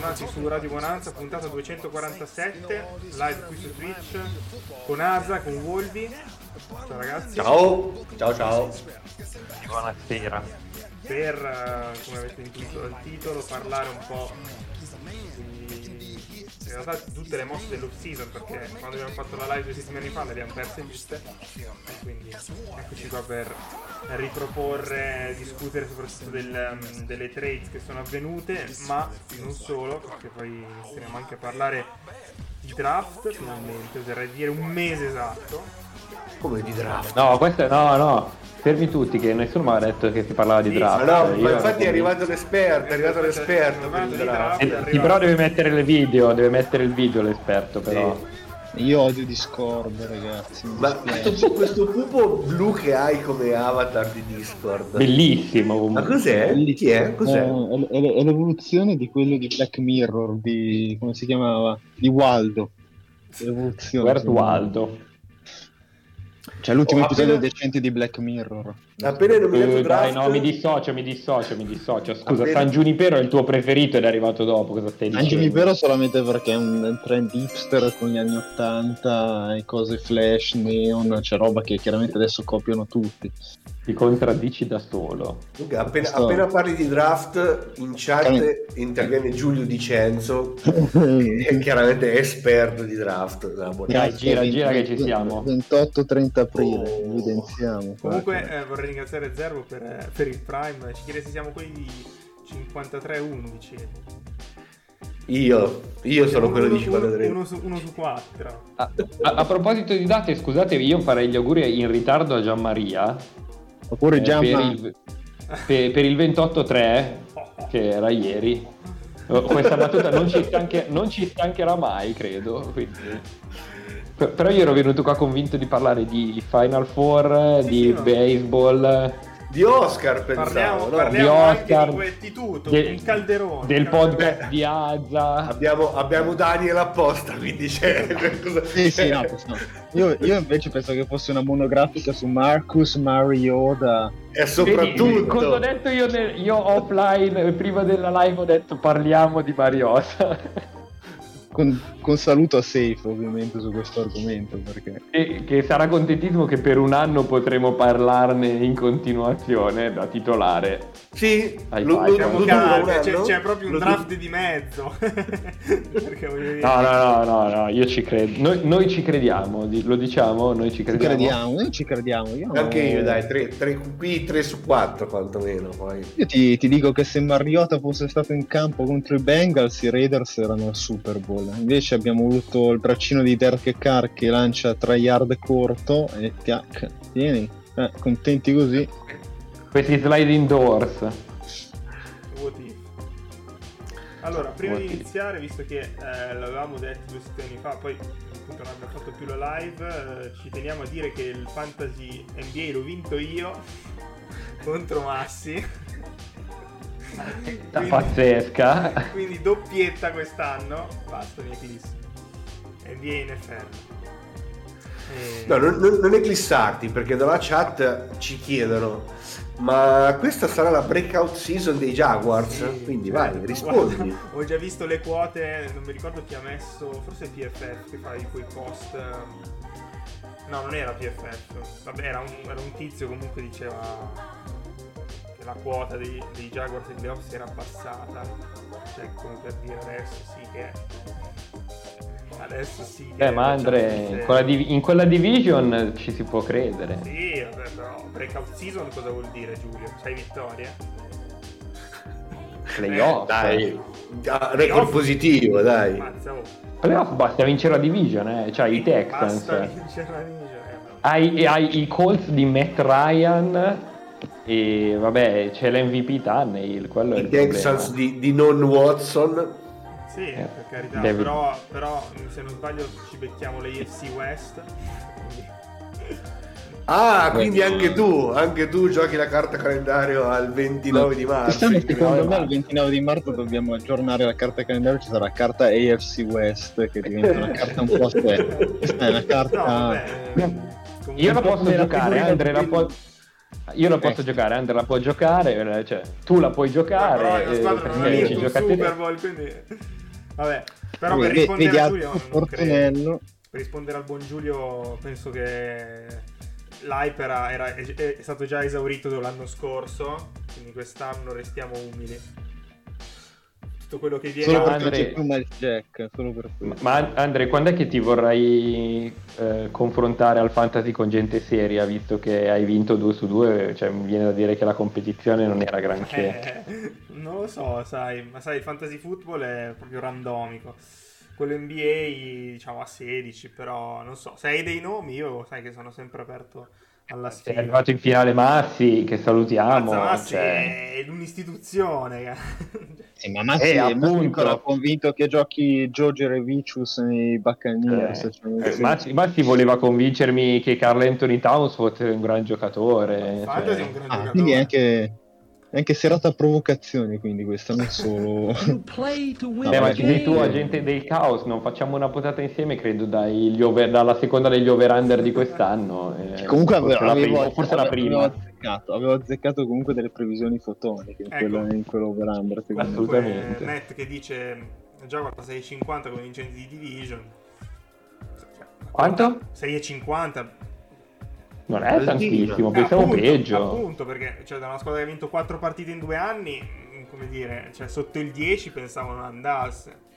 Bentornati su Radio Bonanza, puntata 247, live qui su Twitch, con Asa, con Wolvi. Ciao ragazzi. Ciao, ciao ciao. Buonasera. Per, eh, come avete intuito dal titolo, parlare un po' di... In realtà tutte le mosse dell'off season, perché quando abbiamo fatto la live due settimane fa le abbiamo perse tutte. E quindi eccoci qua per riproporre, discutere soprattutto del, um, delle trades che sono avvenute, ma non solo, perché poi inizieremo anche a parlare di draft, finalmente, oserei dire un mese esatto. Come di draft? No, questo è... No, no. Fermi tutti che nessuno mi ha detto che si parlava di draft. Ma no, ma infatti è convinto. arrivato l'esperto, è arrivato l'esperto per Parlando il di draft. draft, Eh, Sì, però deve mettere il video, deve mettere il video l'esperto però. Io odio Discord, ragazzi. Ma questo, questo pupo blu che hai come avatar di Discord. Bellissimo Ma cos'è? Chi è? Cos'è? Eh, è, è- è l'evoluzione di quello di Black Mirror, di come si chiamava? Di Waldo. L'evoluzione. Chiama. Waldo? Cioè l'ultimo Oh, episodio appena- decente di Black Mirror. Appena nominato Eh, draft. dai, no, mi dissocio, mi dissocio, mi dissocio. Scusa, Appena- San Junipero è il tuo preferito ed è arrivato dopo, cosa stai San dicendo? Junipero solamente perché è un trend hipster con gli anni 80 e cose flash, neon, c'è roba che chiaramente adesso copiano tutti. Ti contraddici da solo. Comunque, appena, Sto- appena parli di draft, in chat Chiaramente- interviene Giulio Dicenzo, che chiaramente è esperto di draft. Dai, gira, gira che ci siamo. 28-30 aprile, Oh. evidenziamo. Comunque eh, vorrei ringraziare Zervo per, eh, per il Prime, ci chiede se siamo quelli 53-11. Io, io sono Uno- quello di uno- 53. Uno, su, uno su quattro. A, a- a proposito di date, scusate, io farei gli auguri in ritardo a Gianmaria. Oppure eh, già per, il, per- per il 28-3, che era ieri. Oh, Questa battuta non ci, stanche- non ci stancherà mai, credo. quindi. Per- Però io ero venuto qua convinto di parlare di Final Four, Sì, di sì, no. baseball, Di Oscar pensavo, Parliamo, no? parliamo Di anche Oscar, di Guettituto, del- un calderone. del calderone. podcast di Azza. Abbiamo, abbiamo Daniel apposta, quindi c'è qualcosa... Sì, sì, no, no. Io, io invece penso che fosse una monografica su Marcus Mariota. E Vedi, soprattutto... cosa ho detto io, nel- io offline, prima della live ho detto parliamo di Mariota. Con, con saluto a Safe, ovviamente, su questo argomento. Perché E che sarà contentissimo che per un anno potremo parlarne in continuazione da titolare. Sì, lo, lo, lo c'è, c'è proprio un Lo draft di mezzo. No, no, no, no, no, io ci credo. Noi, noi ci crediamo, di- lo diciamo, noi ci ci crediamo. crediamo, noi ci crediamo. Io, Anche io, dai, tre, tre- qui 3 su 4 quantomeno. Poi. Io ti, ti dico che se Mariota fosse stato in campo contro i Bengals, i Raiders erano al Super Bowl. Invece abbiamo avuto il braccino di Derek Carr che lancia 3 yard corto e tac, vieni, eh, contenti così. Questi sliding doors. Allora, prima di iniziare, visto che eh, l'avevamo detto due settimane fa, poi appunto non abbiamo fatto più la live, eh, ci teniamo a dire che il fantasy NBA l'ho vinto io contro Massi. Da pazzesca. Quindi doppietta quest'anno. Basta, mi eclissi. NBA NFL. E- No, non, non- non eclissarti perché dalla chat ci chiedono ma questa sarà la breakout season dei Jaguars? Sì, Quindi certo. vai, rispondi. Guarda, ho già visto le quote, non mi ricordo chi ha messo, forse PFF che fa i- quei post. No, non era PFF. Vabbè, era un, era un tizio comunque diceva la quota dei, dei Jaguars ai playoff si era abbassata. Cioè, come per dire adesso sì che. Adesso sì che. Eh, ma Andre, in quella, div- in quella division ci si può credere. Sì, vabbè, però breakout season cosa vuol dire Giulio? 6 vittorie? Playoff. Dai, ah, record positivo, dai. Mazza, oh. Playoff basta vincere la division, eh. cioè i Texans. Basta vincere la division. eh. Hai, hai i Colts di Matt Ryan e vabbè c'è l'MVP Tannehill, quello è I il Texans di, di non Watson. Sì, Eh, per carità, David. però, però se non sbaglio ci becchiamo le AFC West. Ah, quindi anche tu, anche tu giochi la carta calendario al 29 di marzo. Quest'anno secondo me il 29 di marzo dobbiamo aggiornare la carta calendario, ci sarà la carta AFC West che diventa una carta un po' a sé. Questa è una no, carta... vabbè. comunque- Io la posso giocare, Andre la può... Io la posso Eh. giocare, Andre la può giocare, cioè tu la puoi Però giocare, la eh, squadra non ha vinto giocate Super Bowl, quindi... Vabbè, però per rispondere a Giulio, non credo. Fortunello. Per rispondere al buon Giulio, penso che l'hype era, era- è, è stato già esaurito l'anno scorso, quindi quest'anno restiamo umili. Tutto quello che viene... Solo perché Andre- c'è più Miles Jack, solo per ma Andre, quando è che ti vorrai eh, confrontare al fantasy con gente seria, visto che hai vinto 2 su 2? Cioè, mi viene da dire che la competizione non era granché. Eh, non lo so, sai, ma sai, il fantasy football è proprio randomico. Quello NBA, diciamo, a 16, però non so. Se hai dei nomi, io sai che sono sempre aperto alla Sei sfida. arrivato in finale Massi, che salutiamo. Mazza, Massi cioè. è un'istituzione. Sì, ma Massi, Eh, è ancora convinto che giochi Joe Revicius nei Buccaneers. Eh, cioè, eh, sì. Massi, Massi voleva convincermi che Carl Anthony Towns fosse un gran giocatore. Fantasy cioè. è un gran Ah, giocatore. quindi è anche, è anche serata a provocazioni, quindi questa non solo... You play to win No, Eh, ma ci sei tu, agente del caos, non facciamo una potata insieme, credo, dai, over- dalla seconda degli over-under di quest'anno. eh, Comunque forse avevo, la avevo, prima, forse la avevo prima. azzeccato, avevo azzeccato comunque delle previsioni fotoniche in, Ecco. quello, in quello over-under, secondo me. Comunque, assolutamente. Matt che dice a 6,50 con vincenti di division. Cioè, Quanto? 6,50 Non è tantissimo, Eh, pensavo appunto, peggio. Appunto, perché cioè, da una squadra che ha vinto 4 partite in due anni, mm, come dire, cioè, sotto il 10 pensavo non andasse.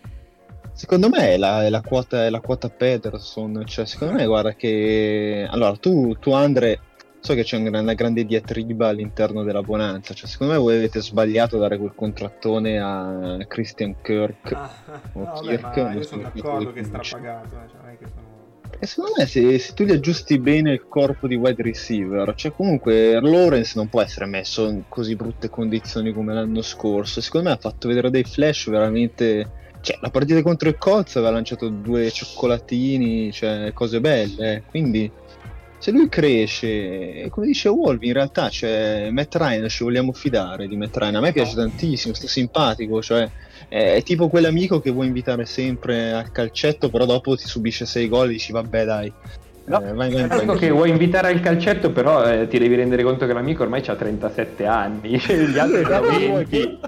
Secondo me è la, è la quota, è la quota Peterson, cioè secondo me guarda che... Allora tu, tu Andre, so che c'è una, grande diatriba all'interno della Bonanza, cioè secondo me voi avete sbagliato a dare quel contrattone a Christian Kirk. Ah, O no, vabbè, Kirk, ma non io so sono d'accordo che è strapagato. eh, Cioè, non è che sono... E secondo me se, se tu gli aggiusti bene il corpo di wide receiver, cioè comunque Lawrence non può essere messo in così brutte condizioni come l'anno scorso. Secondo me ha fatto vedere dei flash veramente... Cioè, la partita contro il Colts aveva lanciato due cioccolatini, cioè cose belle. Quindi se lui cresce, come dice Wolf, in realtà cioè, Matt Ryan ci vogliamo fidare di Matt Ryan. A me piace tantissimo, sta simpatico, cioè è, tipo quell'amico che vuoi invitare sempre al calcetto, però dopo ti subisce 6 gol e dici vabbè dai. No, eh, vai, vai, vai. che vuoi invitare al calcetto, però eh, ti devi rendere conto che l'amico ormai ha 37 anni, gli altri sono 20.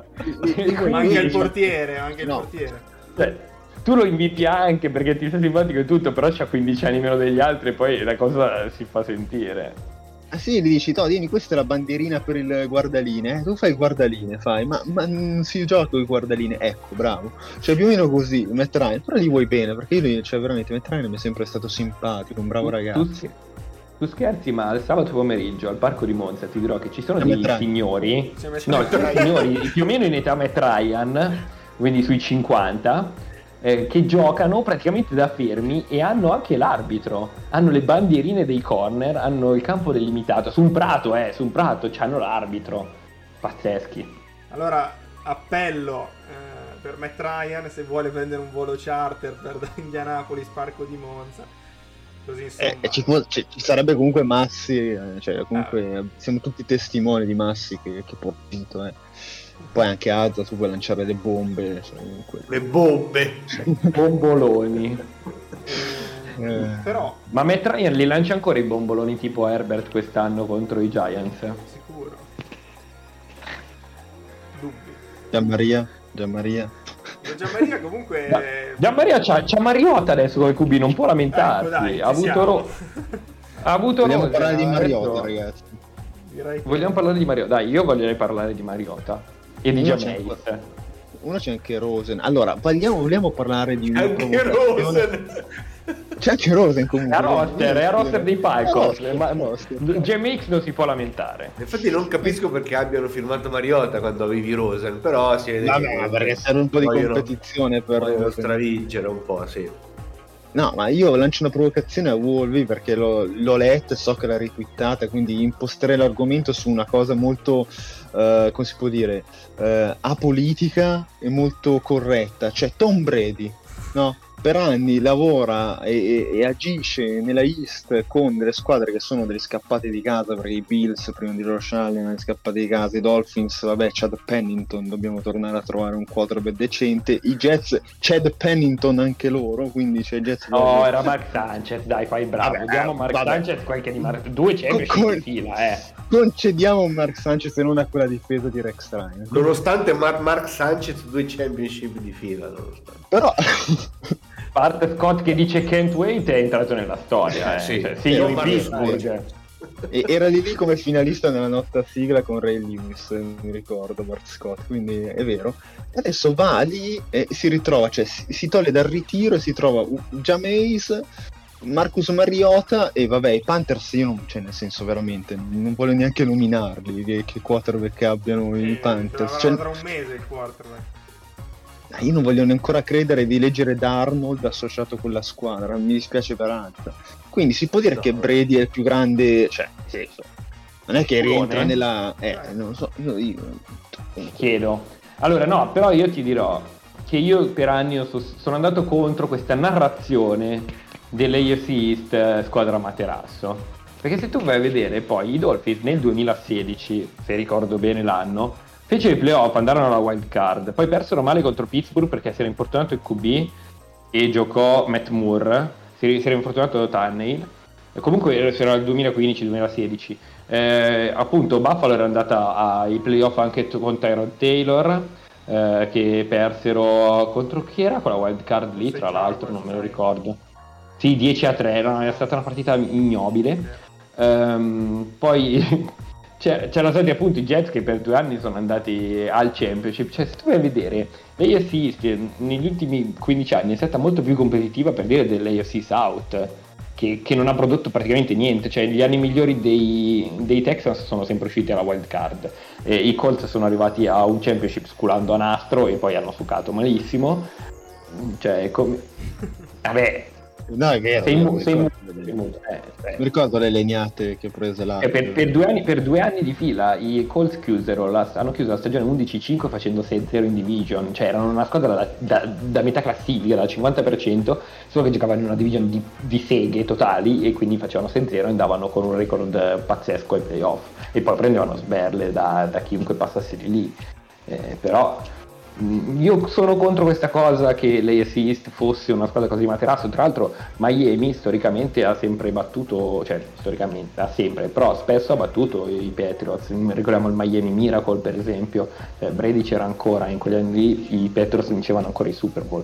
Ma anche il portiere, anche il No. portiere. cioè, tu lo inviti anche perché ti sta simpatico e tutto, però c'ha 15 anni meno degli altri e poi la cosa si fa sentire. Sì, gli dici, no, vieni, questa è la bandierina per il guardaline, tu fai il guardaline, fai, ma, ma non si gioca con il guardaline, ecco, bravo. Cioè più o meno così, Matt Ryan, però gli vuoi bene, perché io, cioè veramente, Matt Ryan mi è sempre stato simpatico, un bravo Tu, ragazzo. scher- tu scherzi, ma il sabato pomeriggio al parco di Monza ti dirò che ci sono dei signori, no, signori più o meno in età Matt Ryan, quindi sui 50, eh, che giocano praticamente da fermi e hanno anche l'arbitro, hanno le bandierine dei corner, hanno il campo delimitato, su un prato, eh, su un prato, c'hanno l'arbitro, pazzeschi. Allora, appello eh, per Matt Ryan se vuole prendere un volo charter per Indianapolis, Parco di Monza. Così. Eh, e ci, può- ci- ci sarebbe comunque Massi, eh, cioè comunque siamo tutti testimoni di Massi che, che può vinto, eh. Poi anche Azza, tu puoi lanciare le bombe, cioè, comunque. Le bombe. Bomboloni. Eh. Però, Ma Matt Ryan li lancia ancora i bomboloni tipo Herbert quest'anno contro i Giants? sicuro. Dubbi. Gianmaria, Gianmaria. Gianmaria comunque... Eh, Gianmaria c'ha, c'ha Mariota adesso come QB, non può lamentarsi. Ecco, dai, ha, avuto ro- ha avuto Vogliamo Rosen, parlare di Mariota, ragazzi. Direi che... Vogliamo parlare di Mariota? Dai, io voglio parlare di Mariota e di Jameis. Uno c'è anche Rosen. Allora, vogliamo, vogliamo parlare di una Anche? Rosen. C'è anche Rosen comunque. È roster, è roster dei Falcons. GMX non si può lamentare. Infatti non capisco perché abbiano firmato Mariota quando avevi Rosen, però si vede Vabbè, che perché serve un po' di competizione per vogliono stravincere un po', sì. No, ma io lancio una provocazione a Wolvi perché l'ho, l'ho letta e so che l'ha retweetata, quindi imposterei l'argomento su una cosa molto, eh, come si può dire, eh, apolitica e molto corretta. Cioè Tom Brady, no? Per anni lavora e, e- e agisce nella East con delle squadre che sono delle scappate di casa, perché i Bills prima di Rosh Allen erano scappate di casa, i Dolphins, vabbè, Chad Pennington, dobbiamo tornare a trovare un quarterback decente, i Jets, Chad Pennington anche loro, quindi c'è Jets... No, era Mark Sanchez, dai, fai bravo. Vabbè, Diamo Mark vabbè. Sanchez qualche di Mark... Due championship Come- di fila, eh. concediamo a Mark Sanchez e non a quella difesa di Rex Ryan. Nonostante Mar- Mark Sanchez due championship di fila, nonostante. Però Bart Scott che dice can't wait è entrato nella storia, eh. Sì. Cioè, Sì, in Pittsburgh. E- era di lì come finalista nella nostra sigla con Ray Lewis, mi ricordo Bart Scott, quindi è vero. Adesso va lì e si ritrova, cioè si, si toglie dal ritiro e si trova Jameis, Marcus Mariota e vabbè i Panthers io non, cioè nel senso veramente, non voglio neanche nominarli che, che quarterback abbiano i Sì, Panthers. tra- Cioè, tra un mese il quarterback. Ah, Io non voglio ancora credere di leggere da Arnold associato con la squadra, mi dispiace per Alta. Quindi si può dire No. che Brady è il più grande, cioè, nel senso, non è che rientra nella... Eh, non lo so, io... io Chiedo. Allora, no, però io ti dirò che io per anni sono andato contro questa narrazione dell'AFC East eh, squadra materasso. Perché se tu vai a vedere poi i Dolphins nel 2016, se ricordo bene l'anno, fecero i playoff, andarono alla wild card, poi persero male contro Pittsburgh perché si era infortunato il QB e giocò Matt Moore, si si era infortunato Tannehill. Comunque era il 2015-2016. Eh, appunto Buffalo era andata ai playoff anche con Tyrod Taylor eh, che persero contro chi era quella wild card lì tra l'altro non me lo ricordo. Sì 10 a 3 no, era stata una partita ignobile. Ehm, poi c'erano stati appunto i Jets che per due anni sono andati al championship. Cioè se tu vai a vedere l'AFC East negli ultimi 15 anni è stata molto più competitiva per dire dell'AFC South che, che non ha prodotto praticamente niente, cioè gli anni migliori dei, dei Texans sono sempre usciti alla wild card, E i Colts sono arrivati a un championship sculando a nastro e poi hanno succato malissimo, cioè come... Vabbè, No, è vero. sei, mu- sei mu- ricordo, sei mu- eh, eh. mi ricordo le legnate che prese là. Eh, per, per due anni, per due anni di fila i Colts chiusero la- hanno chiuso la stagione 11-5 facendo 6-0 in division, cioè erano una squadra da, da- da metà classifica, dal 50%, solo che giocavano in una division di, di seghe totali e quindi facevano 6-0 e andavano con un record pazzesco ai playoff e poi prendevano sberle da, da chiunque passasse di lì. Eh, però io sono contro questa cosa che l'AFC East fosse una squadra così materasso. Tra l'altro, Miami storicamente ha sempre battuto, cioè storicamente ha sempre, però spesso ha battuto i Patriots. Ricordiamo il Miami Miracle, per esempio. Eh, Brady c'era ancora in quegli anni lì, i Patriots vincevano ancora i Super Bowl.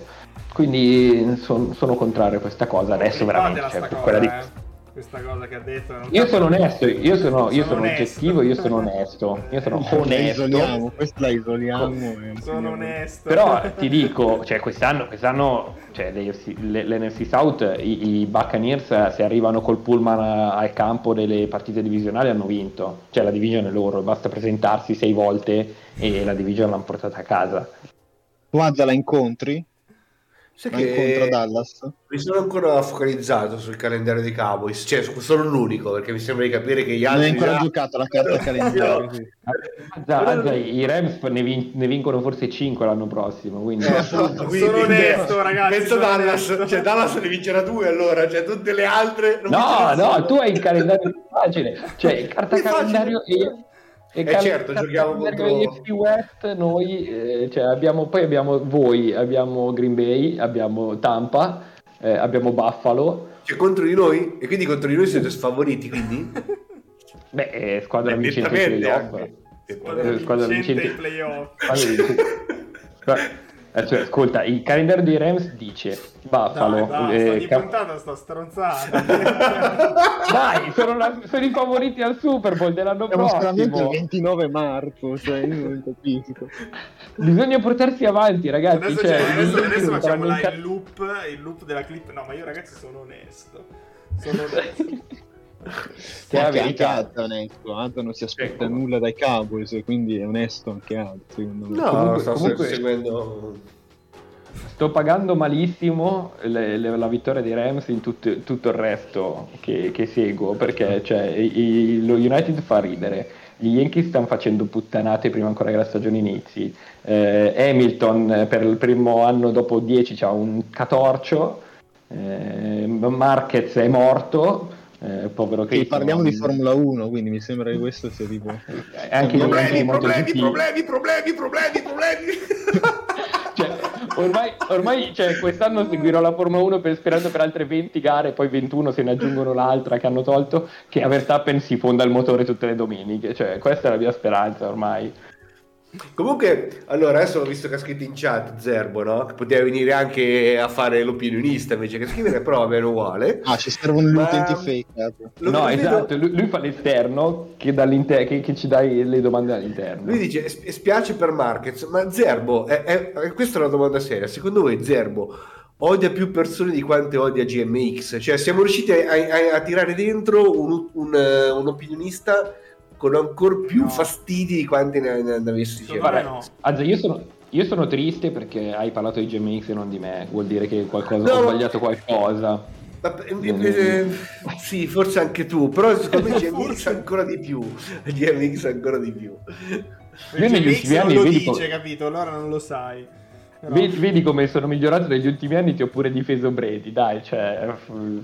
Quindi son- sono contrario a questa cosa. Adesso veramente, cioè, sta quella di- cosa, eh. Questa cosa che ha detto. non Io so- sono onesto, io sono, io sono onesto. oggettivo, io sono onesto, io sono La onesto. isoliamo, questa la isoliamo. Sono onesto. Però ti dico, cioè quest'anno, quest'anno cioè, l'NFC South, i, i Buccaneers eh, se arrivano col pullman a- al campo delle partite divisionali hanno vinto, cioè la division è loro, basta presentarsi sei volte e la division l'hanno portata a casa. Tu Azza la incontri? Sai La incontra Dallas? Mi sono ancora focalizzato sul calendario dei Cowboys, cioè sono l'unico perché mi sembra di capire che gli Non altri hai ancora già- giocato la carta calendario. sì. Azza- Azza, I Rams ne, vin- ne vincono forse 5 l'anno prossimo, quindi... Eh, quindi- Sono onesto, ragazzi, Penso Dallas, cioè Dallas ne vincerà due allora, cioè tutte le altre non No, no, tu hai il calendario più facile, cioè carta È facile. Calendario e... Eh, certo, giochiamo contro- West, noi, eh, cioè abbiamo, poi abbiamo voi, abbiamo Green Bay, abbiamo Tampa, eh, abbiamo Buffalo, Cioè contro di noi? E quindi contro di noi siete sfavoriti, quindi? beh, eh, squadra Beh, vincente playoff. Squadra Eh, squadra vincente playoff. Eh, cioè, ascolta, il calendario dei Rams dice Buffalo. Dai, basta, eh, ogni Cap- puntata sto stronzata. Dai, sono, la- sono i favoriti al Super Bowl dell'anno Siamo stranamente il prossimo. 29 marzo, cioè io non capisco. Bisogna portarsi avanti, ragazzi. Adesso, cioè, adesso- adesso facciamo là il loop, il loop della clip. No, ma io ragazzi sono onesto. Sono onesto. Che è la anche, verità. anche è onesto, Adda non si aspetta Ecco. nulla dai Cowboys, quindi è onesto anche me. No, Comunque- sto comunque- seguendo. Sto pagando malissimo le- le- la vittoria dei Rams in tutto, tutto il resto che, che seguo perché cioè, i- i- lo United fa ridere. Gli Yankees stanno facendo puttanate prima ancora che la stagione inizi. Eh, Hamilton per il primo anno dopo 10 c'ha un catorcio. Eh, Marquez è morto. Eh, povero Cristo. parliamo di Formula 1, quindi mi sembra che questo sia tipo... Eh, anche i Problemi, problemi, problemi, problemi, problemi, problemi. Cioè, ormai, ormai cioè, quest'anno seguirò la Formula 1 per, sperando per altre 20 gare, poi 21 se ne aggiungono l'altra che hanno tolto, che a Verstappen si fonda il motore tutte le domeniche. Cioè, questa è la mia speranza ormai. Comunque, allora, adesso ho visto che ha scritto in chat Zerbo, no? Che poteva venire anche a fare l'opinionista invece che scrivere, però va bene uguale. Ah, ci servono gli Ma- utenti fake. Lo- no, esatto, lui, lui fa l'esterno che, che, che ci dai le domande all'interno. Lui dice, "S- spiace per Marquez, ma Zerbo, è, è- è- questa è una domanda seria, secondo voi Zerbo odia più persone di quante odia GMX? Cioè siamo riusciti a, a- a tirare dentro un, un, eh, un opinionista con ancora più No. fastidi di quanti ne, ne, ne avessi Secondo me GMX? no. Azza, io sono, io sono triste perché hai parlato di GMX e non di me, vuol dire che qualcosa, No. ho sbagliato qualcosa. Ma, eh, eh, sì, forse anche tu, però secondo me GMX ancora di più. GMX ancora di più. Io negli ultimi non anni lo dice, co- capito? Allora non lo sai. Però- Vedi, vedi come sono migliorato negli ultimi anni, ti ho pure difeso Brady, dai, cioè,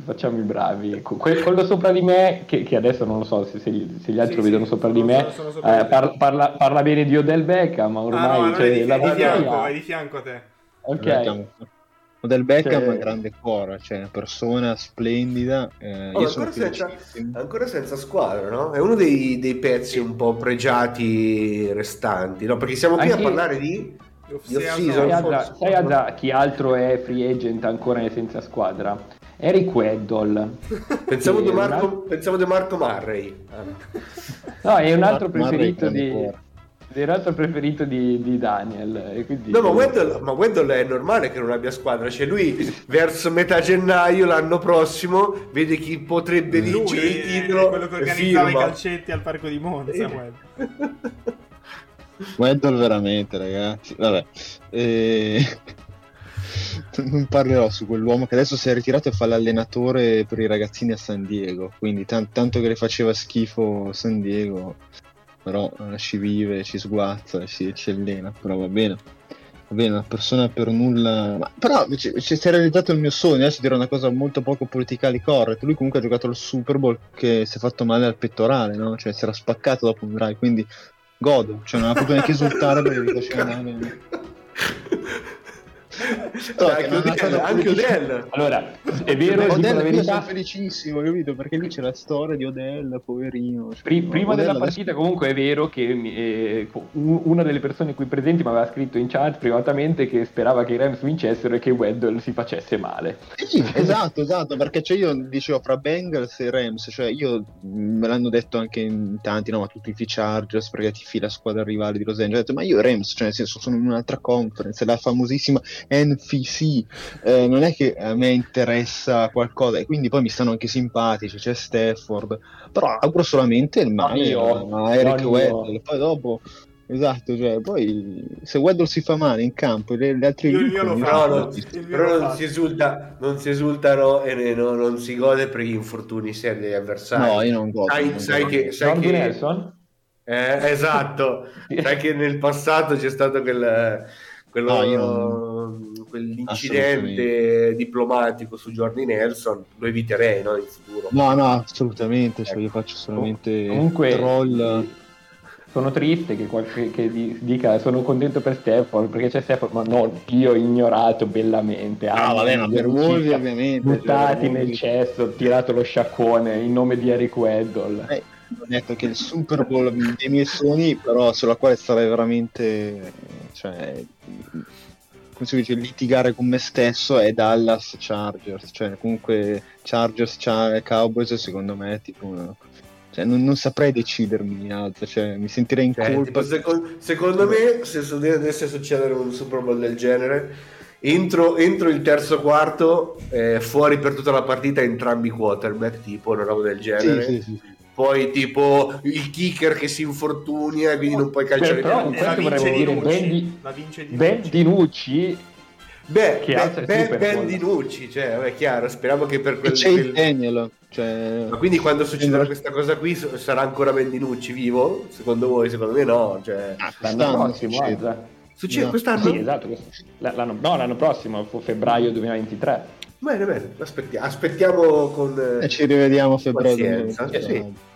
facciamo i bravi. Que- quello sopra di me, che, che adesso non lo so se, se gli, se gli altri Sì, lo vedono sì, sopra di me, sono- sono sopra eh, di par- te. parla, parla bene di Odell Beckham, ma ormai... ah, no, allora cioè, è di, la è di fianco, è di fianco a te. Ok. Del Beckham Cioè- grande cuore, cioè una persona splendida. eh, Oh, io sono ancora, senza, ancora senza squadra, no? È uno dei, dei pezzi un po' pregiati restanti, no? Perché siamo qui Anche- a parlare di... Sai Azza chi altro è free agent ancora senza squadra? Eric Weddle. Pensavo, di Marco, altro- pensavo di Marco Murray. No, è un altro Marco preferito grande di... è un altro preferito di, di Daniel. E quindi... No, ma Weddle, ma Weddle è normale che non abbia squadra. Cioè, lui verso metà gennaio l'anno prossimo vede chi potrebbe vincere il è titolo quello che organizzava i firma. calcetti al parco di Monza. Weddle veramente, ragazzi. Vabbè. Eh, Non parlerò su quell'uomo che adesso si è ritirato e fa l'allenatore per i ragazzini a San Diego. Quindi tan- tanto che le faceva schifo San Diego, però eh, ci vive, ci sguazza, ci, ci allena. Però va bene. Va bene, una persona per nulla. Ma, però ci, ci si è realizzato il mio sogno. Adesso dirò una cosa molto poco politically correct. Lui comunque ha giocato al Super Bowl che si è fatto male al pettorale, no? Cioè si era spaccato dopo un drive. Quindi godo, cioè non ha potuto neanche esultare perché gli faceva Però che anche Odell, anche Odell. Allora, è vero, dico la Odell, io verità, sono felicissimo, capito? Perché lì c'è la storia di Odell, poverino. Cioè, Pri- no, prima Odell della adesso- partita comunque è vero che eh, una delle persone qui presenti mi aveva scritto in chat privatamente che sperava che i Rams vincessero e che Weddle si facesse male. Sì, esatto, esatto, perché cioè io dicevo fra Bengals e Rams, cioè io mh, me l'hanno detto anche in tanti, no, ma tu tifi Chargers perché tifi la squadra rivale di Los Angeles, ho detto, ma io Rams, cioè nel senso sono in un'altra conference, la famosissima NFC, eh, non è che a me interessa qualcosa, e quindi poi mi stanno anche simpatici, c'è Stafford, però auguro solamente il male io, a Eric no. Weddle, poi dopo... Esatto, cioè, poi se Weddle si fa male in campo e le, le altre Io- io lo farò. Non, però non si esulta, non si esultano e ne- no- non si gode per gli infortuni seri degli avversari. No, io non godo. Sai, non sai godo. che, sai John che- Nelson? Eh, esatto, sai che nel passato c'è stato quel, quello- No, io quell'incidente diplomatico su Jordi Nelson, lo eviterei no, in futuro. No, no, assolutamente. Cioè, Ecco. io faccio solamente Comunque troll. sono triste che qualche che di- dica sono contento per Stafford perché c'è Stafford, ma no, io ignorato bellamente. Ah, vabbè, ma per voi ovviamente. Buttati cioè, nel voi- cesso, tirato lo sciacquone in nome di Eric Weddle. Eh, ho detto che il Super Bowl dei miei sogni, però sulla quale sarei veramente. Cioè, come si dice, litigare con me stesso è Dallas Chargers, cioè comunque Chargers Char- Cowboys secondo me è tipo una- cioè, non, non saprei decidermi in alto, cioè mi sentirei in Cioè, colpa. secondo, secondo me, se dovesse succedere un Super Bowl del genere, entro, entro il terzo quarto, eh, fuori per tutta la partita entrambi i quarterback, tipo una roba del Sì, genere. sì, sì. Poi, tipo il kicker che si infortunia e quindi non puoi calciare Beh, però con questo di dire Nucci. Ben Di- di Ben Nucci. Dinucci Beh, beh, Super Ben Bowl. Dinucci, cioè, vabbè, chiaro, speriamo che per E quel... c'è il Daniel, cioè... Ma quindi quando succederà questa cosa qui sarà ancora Ben Dinucci vivo? Secondo voi? Secondo me no. Cioè, Ah, l'anno prossimo. succede. guarda. succede No. quest'anno? Sì, esatto. l'anno, no, l'anno prossimo, febbraio 2023. Bene, bene, aspettiamo, aspettiamo con... E ci rivediamo a febbraio. Pazienza, 2023. sì.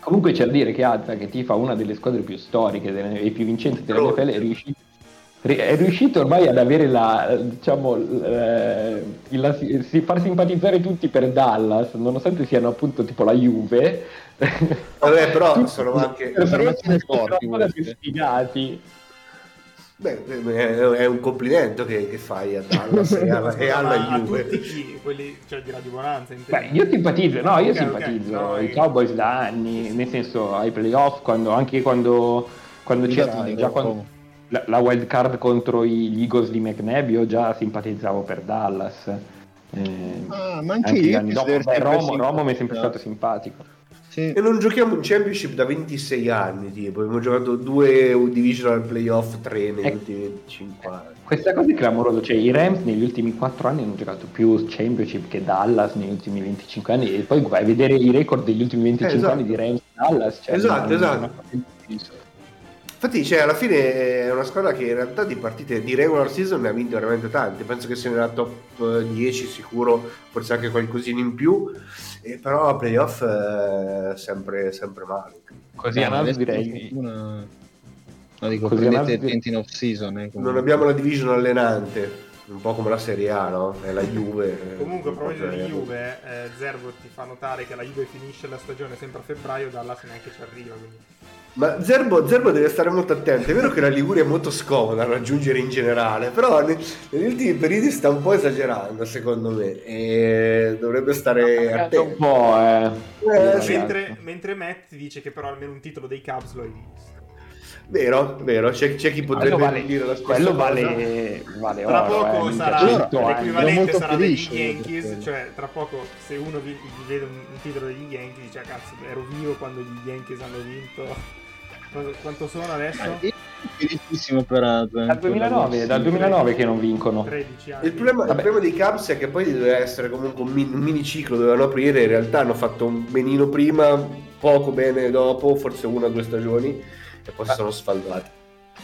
Comunque c'è da dire che Azza, che tifa una delle squadre più storiche delle- e più vincenti della. NFL, è riuscito, ri- è riuscito ormai ad avere la, diciamo, eh, il- si, far simpatizzare tutti per Dallas, nonostante siano appunto tipo la Juve. Vabbè, però sono anche... Sono sfigati. Beh, è, è un complimento che, che fai a Dallas e alla, e Juve. chi? Quelli, cioè di radiobuonanza Beh, io simpatizzo, no, io Ok, ok, simpatizzo no, i io- Cowboys da anni, nel senso ai playoff, quando, anche quando, quando c'era già quando, la, la wild card contro gli Eagles di McNabb, io già simpatizzavo per Dallas. Eh, Ah, ma anche, anche gli io dopo, beh, Romo, Romo mi è sempre stato simpatico. Sì. E non giochiamo un championship da 26 anni, tipo. Abbiamo giocato due divisional playoff, tre negli Ecco. ultimi 25 anni. Questa cosa è clamorosa, cioè i Rams negli ultimi 4 anni hanno giocato più championship che Dallas negli ultimi 25 anni e poi vai a vedere i record degli ultimi 25 esatto. anni di Rams e Dallas. Cioè, Esatto, non- esatto. non. Infatti, cioè, alla fine è una squadra che in realtà di partite di regular season ne ha vinte veramente tante. Penso che sia nella top eh, 10 sicuro, forse anche qualcosina in più. E però a playoff eh, sempre, sempre male. Così a naso adesso direi una- No, dico, Così prendete in off season. Eh, Non abbiamo la division allenante, un po' come la Serie A, no? È la Juve. eh, Comunque, a un po' proposito di Juve, eh, Zerbo ti fa notare che la Juve finisce la stagione sempre a febbraio, Dallas neanche ci arriva. Quindi. Ma Zerbo, Zerbo deve stare molto attento. È vero che la Liguria è molto scomoda da raggiungere in generale, però ne- negli ultimi periodi sta un po' esagerando, secondo me. E dovrebbe stare un attento. po', eh. Eh. Mentre, mentre Matt dice che però almeno un titolo dei Cubs lo hai visto. Vero, vero. C'è, c'è chi potrebbe vale, dire la stessa quello vale, vale Tra oro, poco eh, sarà 100 anni. Ero l'equivalente sarà degli Yankees, cioè tra poco se uno vi, vi vede un, un titolo degli Yankees dice "Ah, cazzo ero vivo quando gli Yankees hanno vinto. Quanto- Quanto sono adesso? Io sono felicissimo per Advent. Dal 2009, dal 2009 che non vincono. 13 anni. Il problema, il problema dei Cubs è che poi doveva essere comunque un, min- un mini ciclo, dovevano aprire, in realtà hanno fatto un benino prima, poco bene dopo, forse una o due stagioni, e poi si sono sfaldati.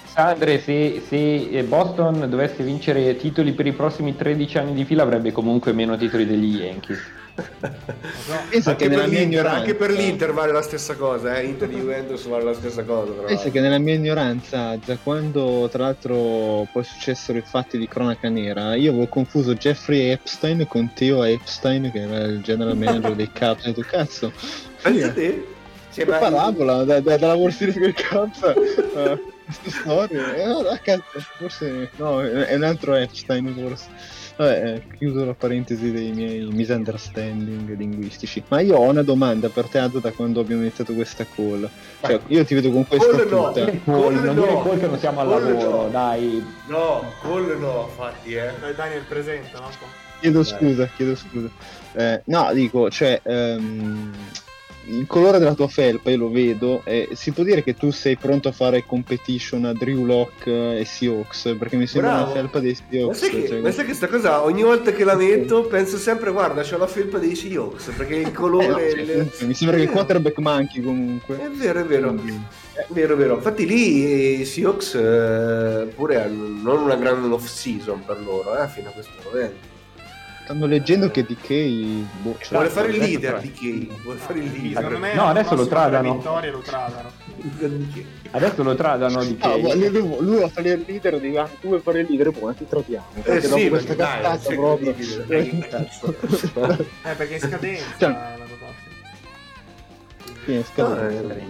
Sandre, se, se eh, Boston dovesse vincere titoli per i prossimi 13 anni di fila avrebbe comunque meno titoli degli Yankees. Pensa Anche che per, nella mia l'Inter, ignoranza, anche per l'Inter vale la stessa cosa, eh? Inter Juventus vale la stessa cosa. Pensa l'altro. che nella mia ignoranza, già quando tra l'altro poi successero i fatti di cronaca nera, io avevo confuso Jeffrey Epstein con Theo Epstein, che era il general manager dei Cubs. Ho detto, cazzo, Pensa te? Cioè, che ma- parabola da, da, dalla con i Cubs. eh, queste storie. Eh, no, cazzo, forse no, è un altro Epstein forse. Vabbè, eh, chiudo la parentesi dei miei misunderstanding linguistici. Ma io ho una domanda per te, Ado, da quando abbiamo iniziato questa call. Cioè, io ti vedo con questa Call no. tuta. Col, Col non no. dire col che non siamo al Col lavoro, no. dai. No, call no, infatti, eh. Dai, Daniel presenta, no? Chiedo Dai. scusa, chiedo scusa. Eh, no, dico, cioè, ehm, il colore della tua felpa, io lo vedo, e si può dire che tu sei pronto a fare competition a Drew Lock e Seahawks, perché mi sembra Bravo. una felpa dei Ma Seahawks. sai, che, cioè, ma sai che sta cosa, ogni volta che la metto penso sempre, guarda, c'ho la felpa dei Seahawks, perché il eh, colore... no, cioè, comunque, mi sembra che il vero. quarterback manchi comunque. È vero, è vero. Quindi, È vero, è vero. Infatti lì i Seahawks eh, pure hanno non una grande off season per loro, eh, fino a questo momento. Stanno leggendo che DK boh, cioè, Vuole fare il leader tra- di Kane, vuole fare il Secondo leader. me No, adesso lo tradano. vittorie lo tradano. Adesso lo tradano di Ah, che... ma lui, lui, lui va a fare il leader dice, ah, tu vuoi fare il leader, poi ti troviamo. Eh Perché dopo sì, questa cazzata proprio. Eh, cazzo. Eh, perché è scadenza Cioè-. Sì, è No, eh,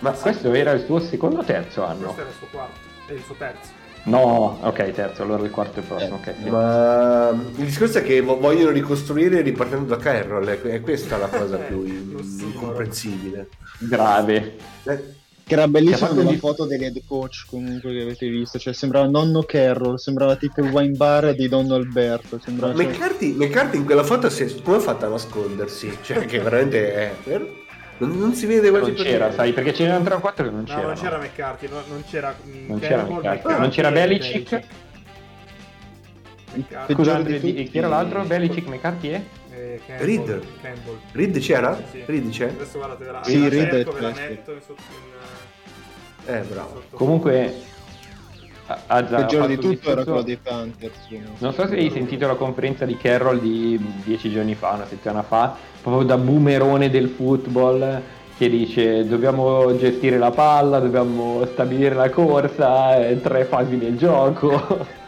Ma Questo era il suo secondo o terzo anno. Questo era il suo quarto, e il suo terzo. No, ok, terzo, allora il quarto è il prossimo. ok, sì. Ma il discorso è che vo- vogliono ricostruire ripartendo da Carroll, è è questa la cosa più Eh, sì, incomprensibile. Grave. Eh, Che era bellissima fatto la di- foto dell'head coach comunque che avete visto, cioè sembrava nonno Carroll, sembrava tipo il wine bar di Donno Alberto, sembrava cioè, McCarthy, McCarthy in quella foto si- come ha fatto a nascondersi? Cioè che veramente è... Non, non si vede quasi Non c'era, niente. sai, perché ce n'erano 3 o 4 che non No, c'erano. non c'era McCarthy, no- non c'era mm, Non c'era McCarthy, non c'era Belichick. il McCarthy, Scusa, peggiore Andre, di di- tutti. chi era l'altro? Belichick, McCarthy e? e Campbell, Reed. Campbell. Reed c'era? Sì. Reed c'è? Adesso guardate, ve la, Sì, ve la Reed cerco, è ve la metto in sotto in, Eh, bravo. sotto- Comunque, ha Il peggiore di un tutto era quello dei Panthers. no? Non so se hai sentito la conferenza di Carroll di dieci giorni fa, una settimana fa, proprio da boomerone del football, che dice dobbiamo gestire la palla, dobbiamo stabilire la corsa, eh, tre fasi nel gioco.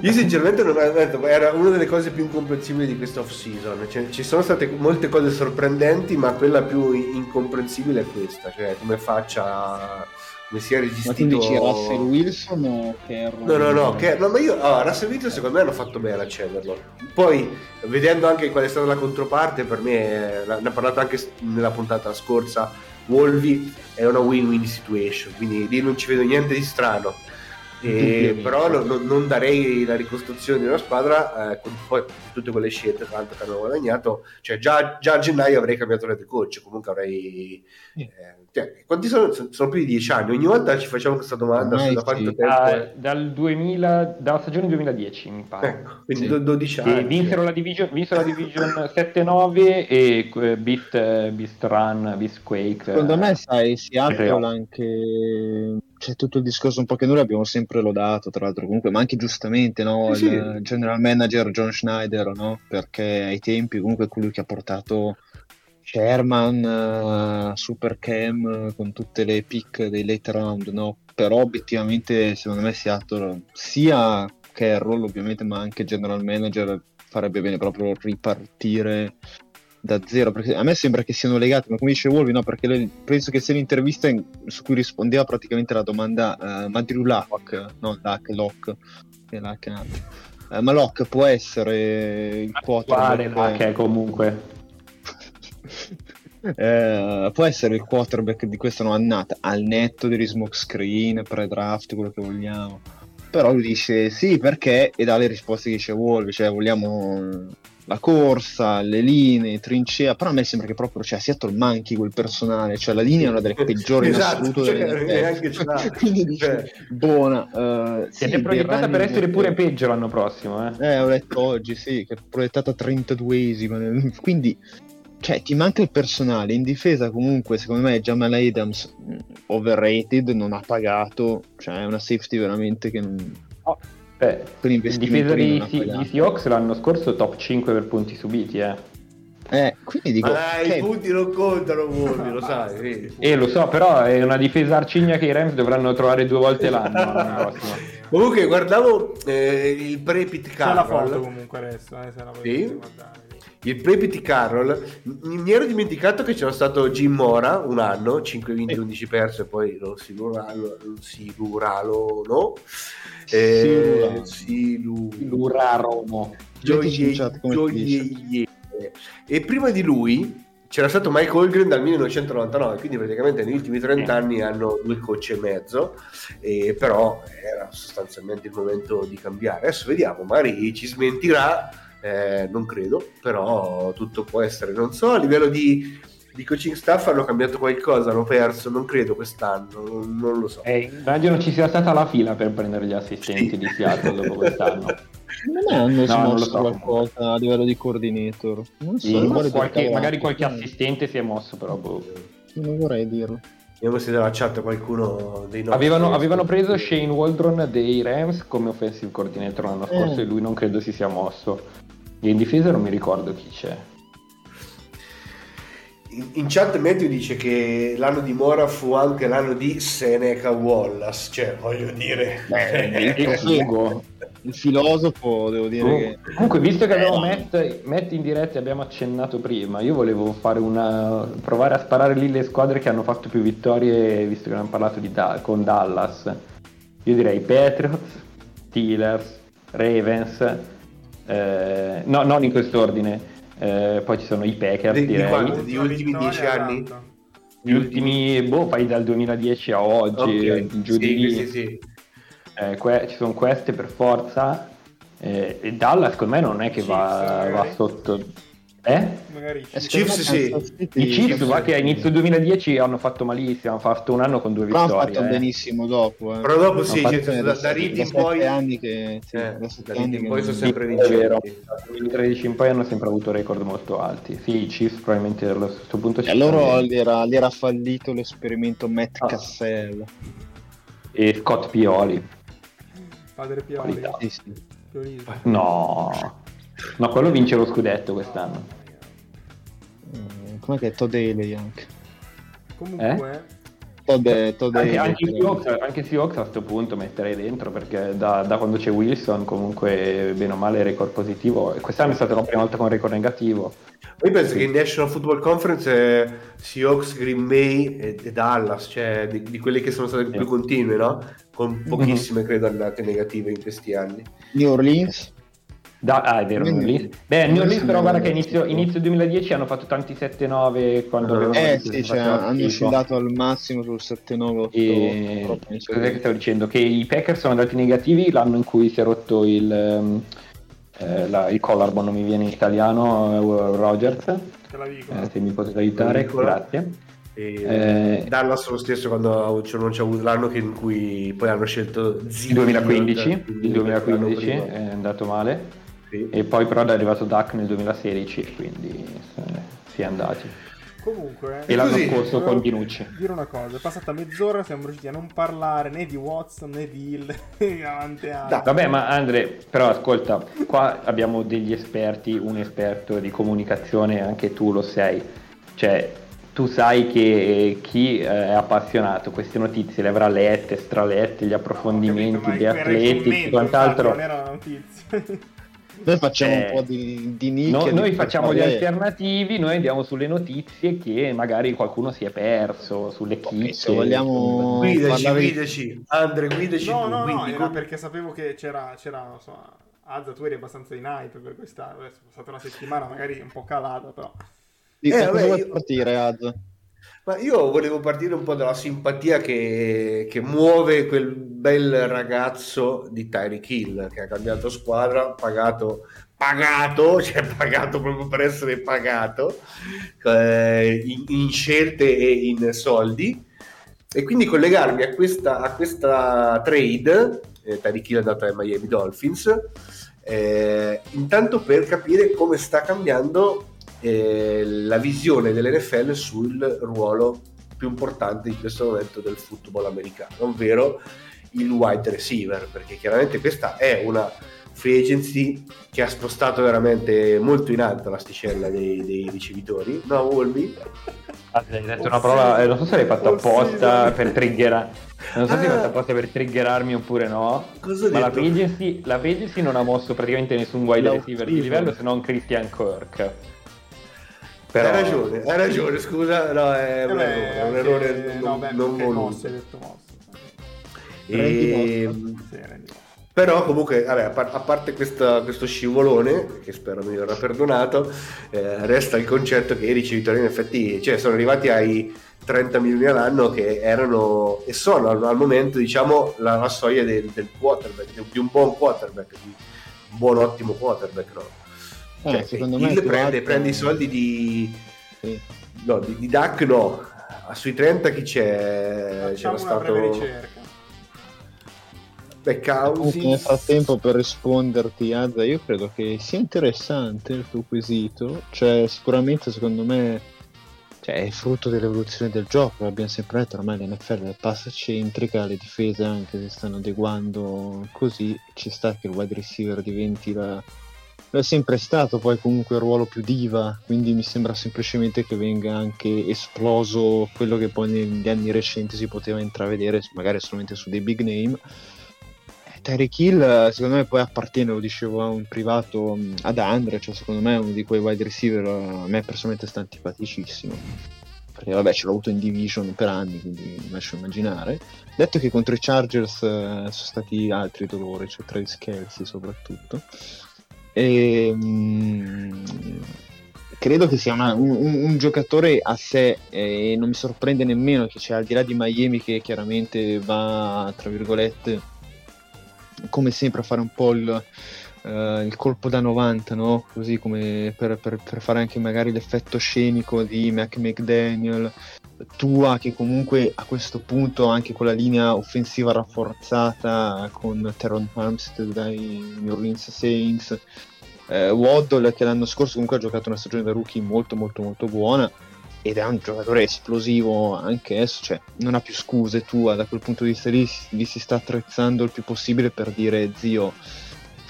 Io sinceramente non avevo detto, era una delle cose più incomprensibili di questa off season. Cioè, ci sono state molte cose sorprendenti, ma quella più incomprensibile è questa, cioè come faccia, come sia Ma tu dici Russell Wilson o Carroll? No, no, no, che, no, ma io, allora, Russell Wilson secondo me hanno fatto bene a cederlo. Poi, vedendo anche qual è stata la controparte, per me, eh, ne ha parlato anche nella puntata scorsa, Wolvi è una win-win situation, quindi lì non ci vedo niente di strano. E, però no- no- non darei la ricostruzione di una squadra eh, con poi tutte quelle scelte tanto che hanno guadagnato cioè già, già a gennaio avrei cambiato head coach comunque avrei eh, cioè, quanti sono? Sono- più di dieci anni ogni volta ci facciamo questa domanda Ormai su da quanto sì. tempo Ah, dal 2000, dalla stagione 2010 mi pare. Ecco, quindi Sì. do- 12 E anni. vinsero la division, vinsero la division 7-9 e eh, beat, eh, beat Run, beat Quake. Secondo eh, me, sai, Seattle Playoff. anche c'è tutto il discorso un po' che noi l'abbiamo sempre lodato, tra l'altro, comunque, ma anche giustamente, no? Sì, il general manager John Schneider, no? Perché ai tempi comunque è colui che ha portato Sherman, eh, Super Cam eh, con tutte le pick dei late round, no? Però obiettivamente, secondo me, Seattle, sia Carroll ovviamente, ma anche general manager farebbe bene proprio ripartire da zero perché a me sembra che siano legati ma come dice Wolvi no perché lei- penso che sia l'intervista in- su cui rispondeva praticamente alla domanda uh, ma Drew Lock no Luck Lock che è Luck è un altro. Eh, ma Lock può essere il Quale quarterback là che è comunque. eh, può essere il quarterback di questa nuova annata al netto degli smoke screen pre-draft quello che vogliamo però lui dice sì perché e dà le risposte che dice Wolvi cioè vogliamo la corsa, le linee, trincea, però a me sembra che proprio cioè, Seattle manchi quel personale, cioè la linea è una delle peggiori in Esatto, assoluto cioè, delle l'ha. Quindi dice, Cioè. buona, eh, Ed sì, è proiettata per essere pure peggio l'anno prossimo. Eh. eh, ho letto oggi, sì, che è proiettata 32esima. Quindi, cioè, ti manca il personale. In difesa, comunque, secondo me, Jamal Adams, mh, overrated, non ha pagato. Cioè, è una safety veramente che non... Beh, Investimento difesa ha Si- di Seahawks l'anno scorso top 5 per punti subiti, eh. Eh, quindi dico... Ma dai, ok, i punti non contano, Wolvi, lo sai. vedi. E lo so, però è una difesa arcigna che i Rams dovranno trovare due volte l'anno. Comunque, guardavo eh, il pre-pit C'è la foto comunque adesso, eh, se la volete Sì? guardare. Il pre-pit Carroll. Mi ero dimenticato che c'era stato Jim Mora un anno, 5 vinti, 11 persi, e poi lo Siluralo, lo Siluralo no. Eh, Siluralo. Silu... Luraromo. Diteci in chat come si dice. Gioie- E prima di lui c'era stato Mike Holgren dal 1999, quindi praticamente negli ultimi 30 anni hanno due coach e mezzo, e però era sostanzialmente il momento di cambiare. Adesso vediamo, magari ci smentirà, eh, non credo, però tutto può essere. Non so, a livello di, di coaching staff hanno cambiato qualcosa, hanno perso, non credo quest'anno, non, non lo so. Eh, immagino ci sia stata la fila per prendere gli assistenti Sì. di Seattle dopo quest'anno. Non è hanno No, non lo smosso so. qualcosa a livello di coordinator. Non so, Sì, qualche- magari qualche assistente si è mosso, però boh. Non vorrei dirlo. Vediamo se nella chat qualcuno dei nostri... Avevano, avevano preso Shane Waldron dei Rams come offensive coordinator l'anno scorso Eh. e lui non credo si sia mosso. E in difesa non mi ricordo chi c'è. In, in chat Matthew dice che l'anno di Mora fu anche l'anno di Seneca Wallace, cioè voglio dire... Beh, E Fugo. Il filosofo, devo dire che... Comunque, visto che abbiamo Eh, Matt, Matt in diretta e abbiamo accennato prima, io volevo fare una. provare a sparare lì le squadre che hanno fatto più vittorie, visto che abbiamo parlato di Da- con Dallas. Io direi Patriots, Steelers, Ravens, eh, no, non in quest'ordine, eh, poi ci sono i Packers, Di, di direi. quanti? Di Ultima ultimi dieci anni? Gli ultimi, boh, fai dal 2010 a oggi, Ok, giù sì, di lì. sì, sì. Eh, que- ci sono queste per forza. Eh, e Dallas, secondo me, non è che Chiefs, va, va magari. sotto. Eh? Magari Eh, Chiefs. Sì. I Chiefs, va che a inizio 2010 hanno fatto malissimo, hanno fatto un anno con due Però hanno vittorie. fatto eh. benissimo dopo. Eh. Però dopo sì, fatto da, da sette- Reed in poi... anni che, sì, Eh, da da Reed anni in poi sono sempre è vero. vincenti. Dal 2013 in poi hanno sempre avuto record molto alti. Sì, i Chiefs probabilmente allo stesso punto E stanno. gli era, era fallito l'esperimento Matt Ah. Cassell. E Scott Pioli. Padre Pioli. Sì, sì. No. No, quello vince lo scudetto quest'anno. Eh, Com'è che è Todd Haley anche? Comunque, Todd, Todd Anche, anche. Seahawks, anche i Seahawks a questo punto metterei dentro perché da, da quando c'è Wilson comunque bene o male il record positivo e quest'anno è stata la prima volta con record negativo Io penso che in National Football Conference Seahawks, Green Bay e, e Dallas, cioè di, di quelle che sono state più continue, no? Con pochissime, credo, andate negative in questi anni. New Orleans. Da- ah è vero New Orleans beh New Orleans però guarda che inizio, inizio 2010 hanno fatto tanti 7-9 quando Eh, avevano Eh sì, si cioè, hanno oscillato al massimo sul 7-9-8. E cos'è che stavo dicendo? Che i Packers sono andati negativi l'anno in cui si è rotto il, ehm, eh, la- il collarbone, non mi viene in italiano, eh, Rogers. te la dico. Eh, se mi potete aiutare, grazie. E Eh, Dallas lo stesso quando cioè, non c'è avuto l'anno che- in cui poi hanno scelto Il Zillion, 2015, quindi il 2015 l'anno è andato male Sì. e poi però è arrivato Duck nel 2016, quindi eh, si è andati. Comunque, E l'anno scorso con Dinucci. dire una cosa: è passata mezz'ora, siamo riusciti a non parlare né di Watson né di Hill. Vabbè, ma Andre, però ascolta, qua abbiamo degli esperti, un esperto di comunicazione, anche tu lo sei. Cioè, tu sai che chi eh, è appassionato queste notizie le avrà lette, stralette, gli approfondimenti capito, il atleti, quant'altro. Non era una notizia. Noi facciamo Eh, un po' di, di nicchia. No- di noi facciamo gli alternativi, noi andiamo sulle notizie che magari qualcuno si è perso, sulle chicche. se vogliamo- Guidaci, parlare guidaci, Andre, guidaci no, tu, no, no, quindi era com- perché sapevo che c'era, c'era insomma, Azza, tu eri abbastanza in hype per questa. È stata una settimana magari un po' calata, però. Di Eh, vabbè, io- partire, Az? Ma io volevo partire un po' dalla simpatia che, che muove quel bel ragazzo di Tyreek Hill che ha cambiato squadra, pagato, pagato, cioè pagato proprio per essere pagato, eh, in, in scelte e in soldi. E quindi collegarmi a questa, a questa trade, eh, Tyreek Hill è andato ai Miami Dolphins, eh, intanto per capire come sta cambiando eh, la visione dell'NFL sul ruolo più importante in questo momento del football americano, ovvero il wide receiver, perché chiaramente questa è una free agency che ha spostato veramente molto in alto l'asticella dei, dei ricevitori. No, Wolby? Ah, hai detto una parola, eh, non so se l'hai fatto Oh, sì, apposta dai. per triggerare. Non so se l'hai Ah. fatto apposta per triggerarmi oppure no. Cosa Ma la free agency, la free agency non ha mosso praticamente nessun wide No, receiver sì, di livello sì. se non Christian Kirk. Però... Hai ragione, hai ragione, scusa, no, è un Eh errore, beh, è un errore no, non, beh, non voluto. E, mosso. Però comunque, vabbè, a, par- a parte questa- questo scivolone, che spero mi verrà perdonato, eh, resta il concetto che i ricevitori in effetti cioè, sono arrivati ai 30 milioni all'anno che erano e sono al, al momento diciamo la, la soglia del, del quarterback, di, di un buon quarterback, di un buon ottimo quarterback. No? Eh, Cioè, secondo Hill me prende, alto- prende i soldi di, Sì. no, di, di Duck no, Ah, sui 30 chi c'è? Facciamo C'era una stato ricerca. Nel frattempo, per risponderti, Azza, io credo che sia interessante il tuo quesito. Cioè, sicuramente, secondo me, cioè, è frutto dell'evoluzione del gioco. L'abbiamo sempre detto, ormai l'NFL è passa centrica, le difese anche si stanno adeguando così. Ci sta che il wide receiver diventi la. Lo è sempre stato poi comunque il ruolo più diva, quindi mi sembra semplicemente che venga anche esploso quello che poi negli anni recenti si poteva intravedere, magari solamente su dei big name. Eh, Tyreek Hill secondo me poi appartiene, lo dicevo a un privato mh, ad Andre, cioè secondo me è uno di quei wide receiver, a me personalmente sta antipaticissimo. perché vabbè ce l'ho avuto in division per anni, quindi lascio immaginare. Detto che contro i Chargers eh, sono stati altri dolori, cioè Travis Kelsey soprattutto. E, mm, credo che sia una, un, un, giocatore a sé e non mi sorprende nemmeno che c'è al di là di Miami che chiaramente va, tra virgolette, come sempre a fare un po' il, uh, il colpo da 90, no? Così come per, per, per, fare anche magari l'effetto scenico di Mac McDaniel, tua che comunque a questo punto anche con la linea offensiva rafforzata con Teron Armstead dai New Orleans Saints, eh, Waddle che l'anno scorso comunque ha giocato una stagione da rookie molto molto molto buona ed è un giocatore esplosivo anche adesso, cioè non ha più scuse tua da quel punto di vista lì, lì si sta attrezzando il più possibile per dire zio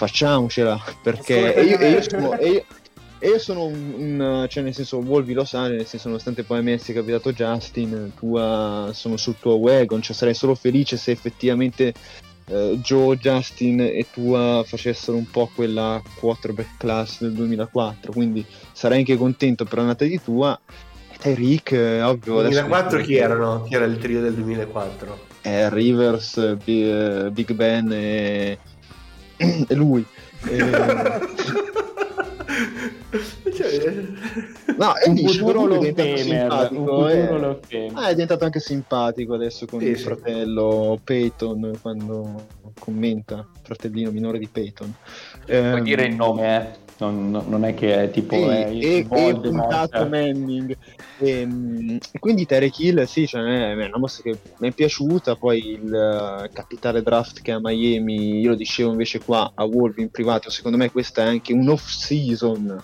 facciamocela perché e io, e io, sono, e io, e io sono un, un, cioè nel senso Wolvi lo sa, nel senso nonostante poi a me sia capitato Justin, tua, sono sul tuo wagon, cioè sarei solo felice se effettivamente eh, Joe, Justin e tua facessero un po' quella quarterback class del 2004, quindi sarei anche contento per l'annata di tua. E Tyreek, eh, ovvio. 2004 chi erano? Chi era il trio del 2004? Eh, Rivers, B- Big Ben e è lui. E... cioè... No, è diventato simpatico. È... Eh. Ah, è diventato anche simpatico adesso con sì, il fratello Peyton quando commenta, fratellino minore di Peyton. Puoi dire il nome, eh? Non, non, è che è tipo sì, è, e, e puntato Manning. E, ehm, e, quindi Tarek Hill sì cioè, è una mossa che mi è piaciuta. Poi il uh, capitale draft che a Miami io lo dicevo invece qua a Wolf in privato secondo me questa è anche un off season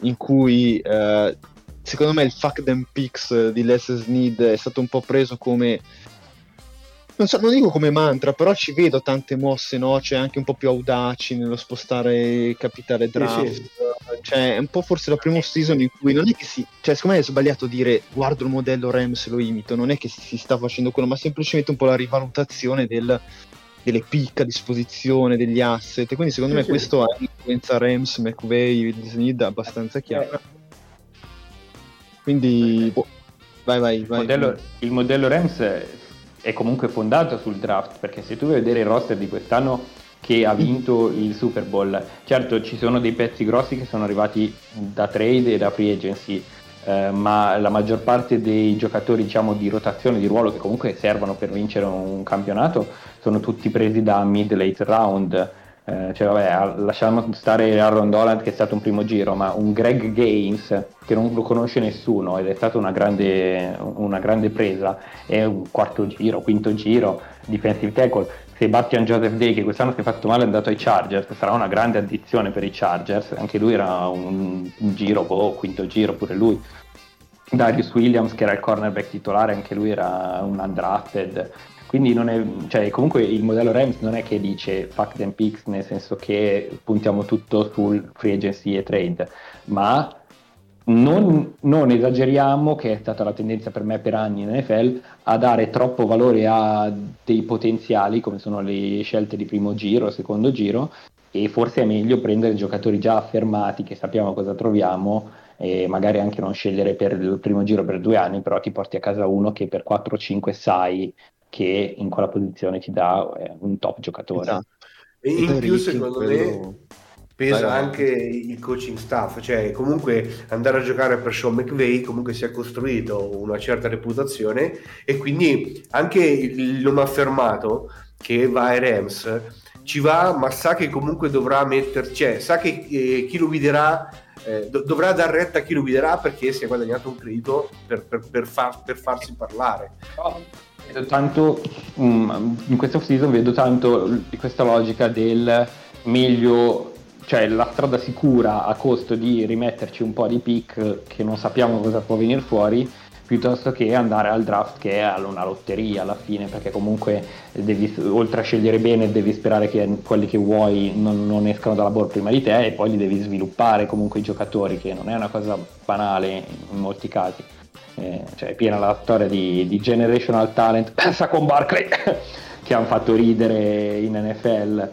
in cui uh, secondo me il fuck them picks di Les Snead è stato un po' preso come non, so, non dico come mantra, però ci vedo tante mosse, no? Cioè anche un po' più audaci nello spostare capitale draft. Sì, sì. Cioè, è un po' forse la prima season in cui non è che si. Cioè, secondo me è sbagliato dire guardo il modello Rams lo imito, non è che si sta facendo quello, ma semplicemente un po' la rivalutazione del, delle pick a disposizione, degli asset. Quindi, secondo sì, me, questo ha influenza Rams, McVay, Snead abbastanza chiara. Quindi, boh, vai, vai, vai. Il modello, il modello Rams è comunque fondato sul draft, perché se tu vuoi vedere il roster di quest'anno che ha vinto il Super Bowl, certo ci sono dei pezzi grossi che sono arrivati da trade e da free agency, eh, ma la maggior parte dei giocatori diciamo, di rotazione di ruolo che comunque servono per vincere un campionato sono tutti presi da mid-late round. Eh, cioè, vabbè, lasciamo stare Aaron Doland che è stato un primo giro, ma un Greg Gaines che non lo conosce nessuno ed è stata una grande, una grande presa, è un quarto giro, quinto giro, defensive tackle. Sebastian Joseph Day che quest'anno si è fatto male è andato ai Chargers, sarà una grande addizione per i Chargers, anche lui era un giro, boh, quinto giro pure lui. Darius Williams che era il cornerback titolare, anche lui era un undrafted. Quindi è, cioè, comunque il modello Rams non è che dice fuck them picks, nel senso che puntiamo tutto sul free agency e trade, ma non, non, esageriamo, che è stata la tendenza per me per anni in NFL, a dare troppo valore a dei potenziali come sono le scelte di primo giro, secondo giro, e forse è meglio prendere giocatori già affermati che sappiamo cosa troviamo e magari anche non scegliere per il primo giro per due anni, però ti porti a casa uno che per 4-5 sai che in quella posizione ti dà eh, un top giocatore. Esatto. E in più, secondo quello... me, pesa vai, anche il coaching staff, cioè comunque andare a giocare per Sean McVay comunque si è costruito una certa reputazione e quindi anche il nome affermato che va ai Rams ci va, ma sa che comunque dovrà metterci, cioè sa che eh, chi lo guiderà eh, do- dovrà dar retta a chi lo guiderà perché si è guadagnato un credito per, per, per, far, per farsi parlare. Oh vedo tanto, um, in questa off season vedo tanto questa logica del meglio, cioè la strada sicura a costo di rimetterci un po' di pick che non sappiamo cosa può venire fuori, piuttosto che andare al draft che è una lotteria alla fine, perché comunque devi, oltre a scegliere bene devi sperare che quelli che vuoi non, non escano dalla board prima di te e poi li devi sviluppare comunque i giocatori, che non è una cosa banale in molti casi eh, cioè è piena la storia di, di generational talent, pensa con Barclay che hanno fatto ridere in NFL.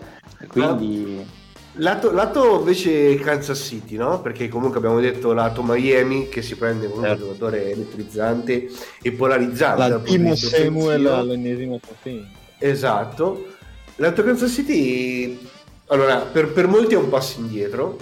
Quindi... Lato, lato invece Kansas City, no? Perché comunque abbiamo detto lato Miami che si prende con un Certo. giocatore elettrizzante e polarizzante. La Timo Samuel all'ennesima potenza. Esatto. Lato Kansas City, allora, per, per molti è un passo indietro.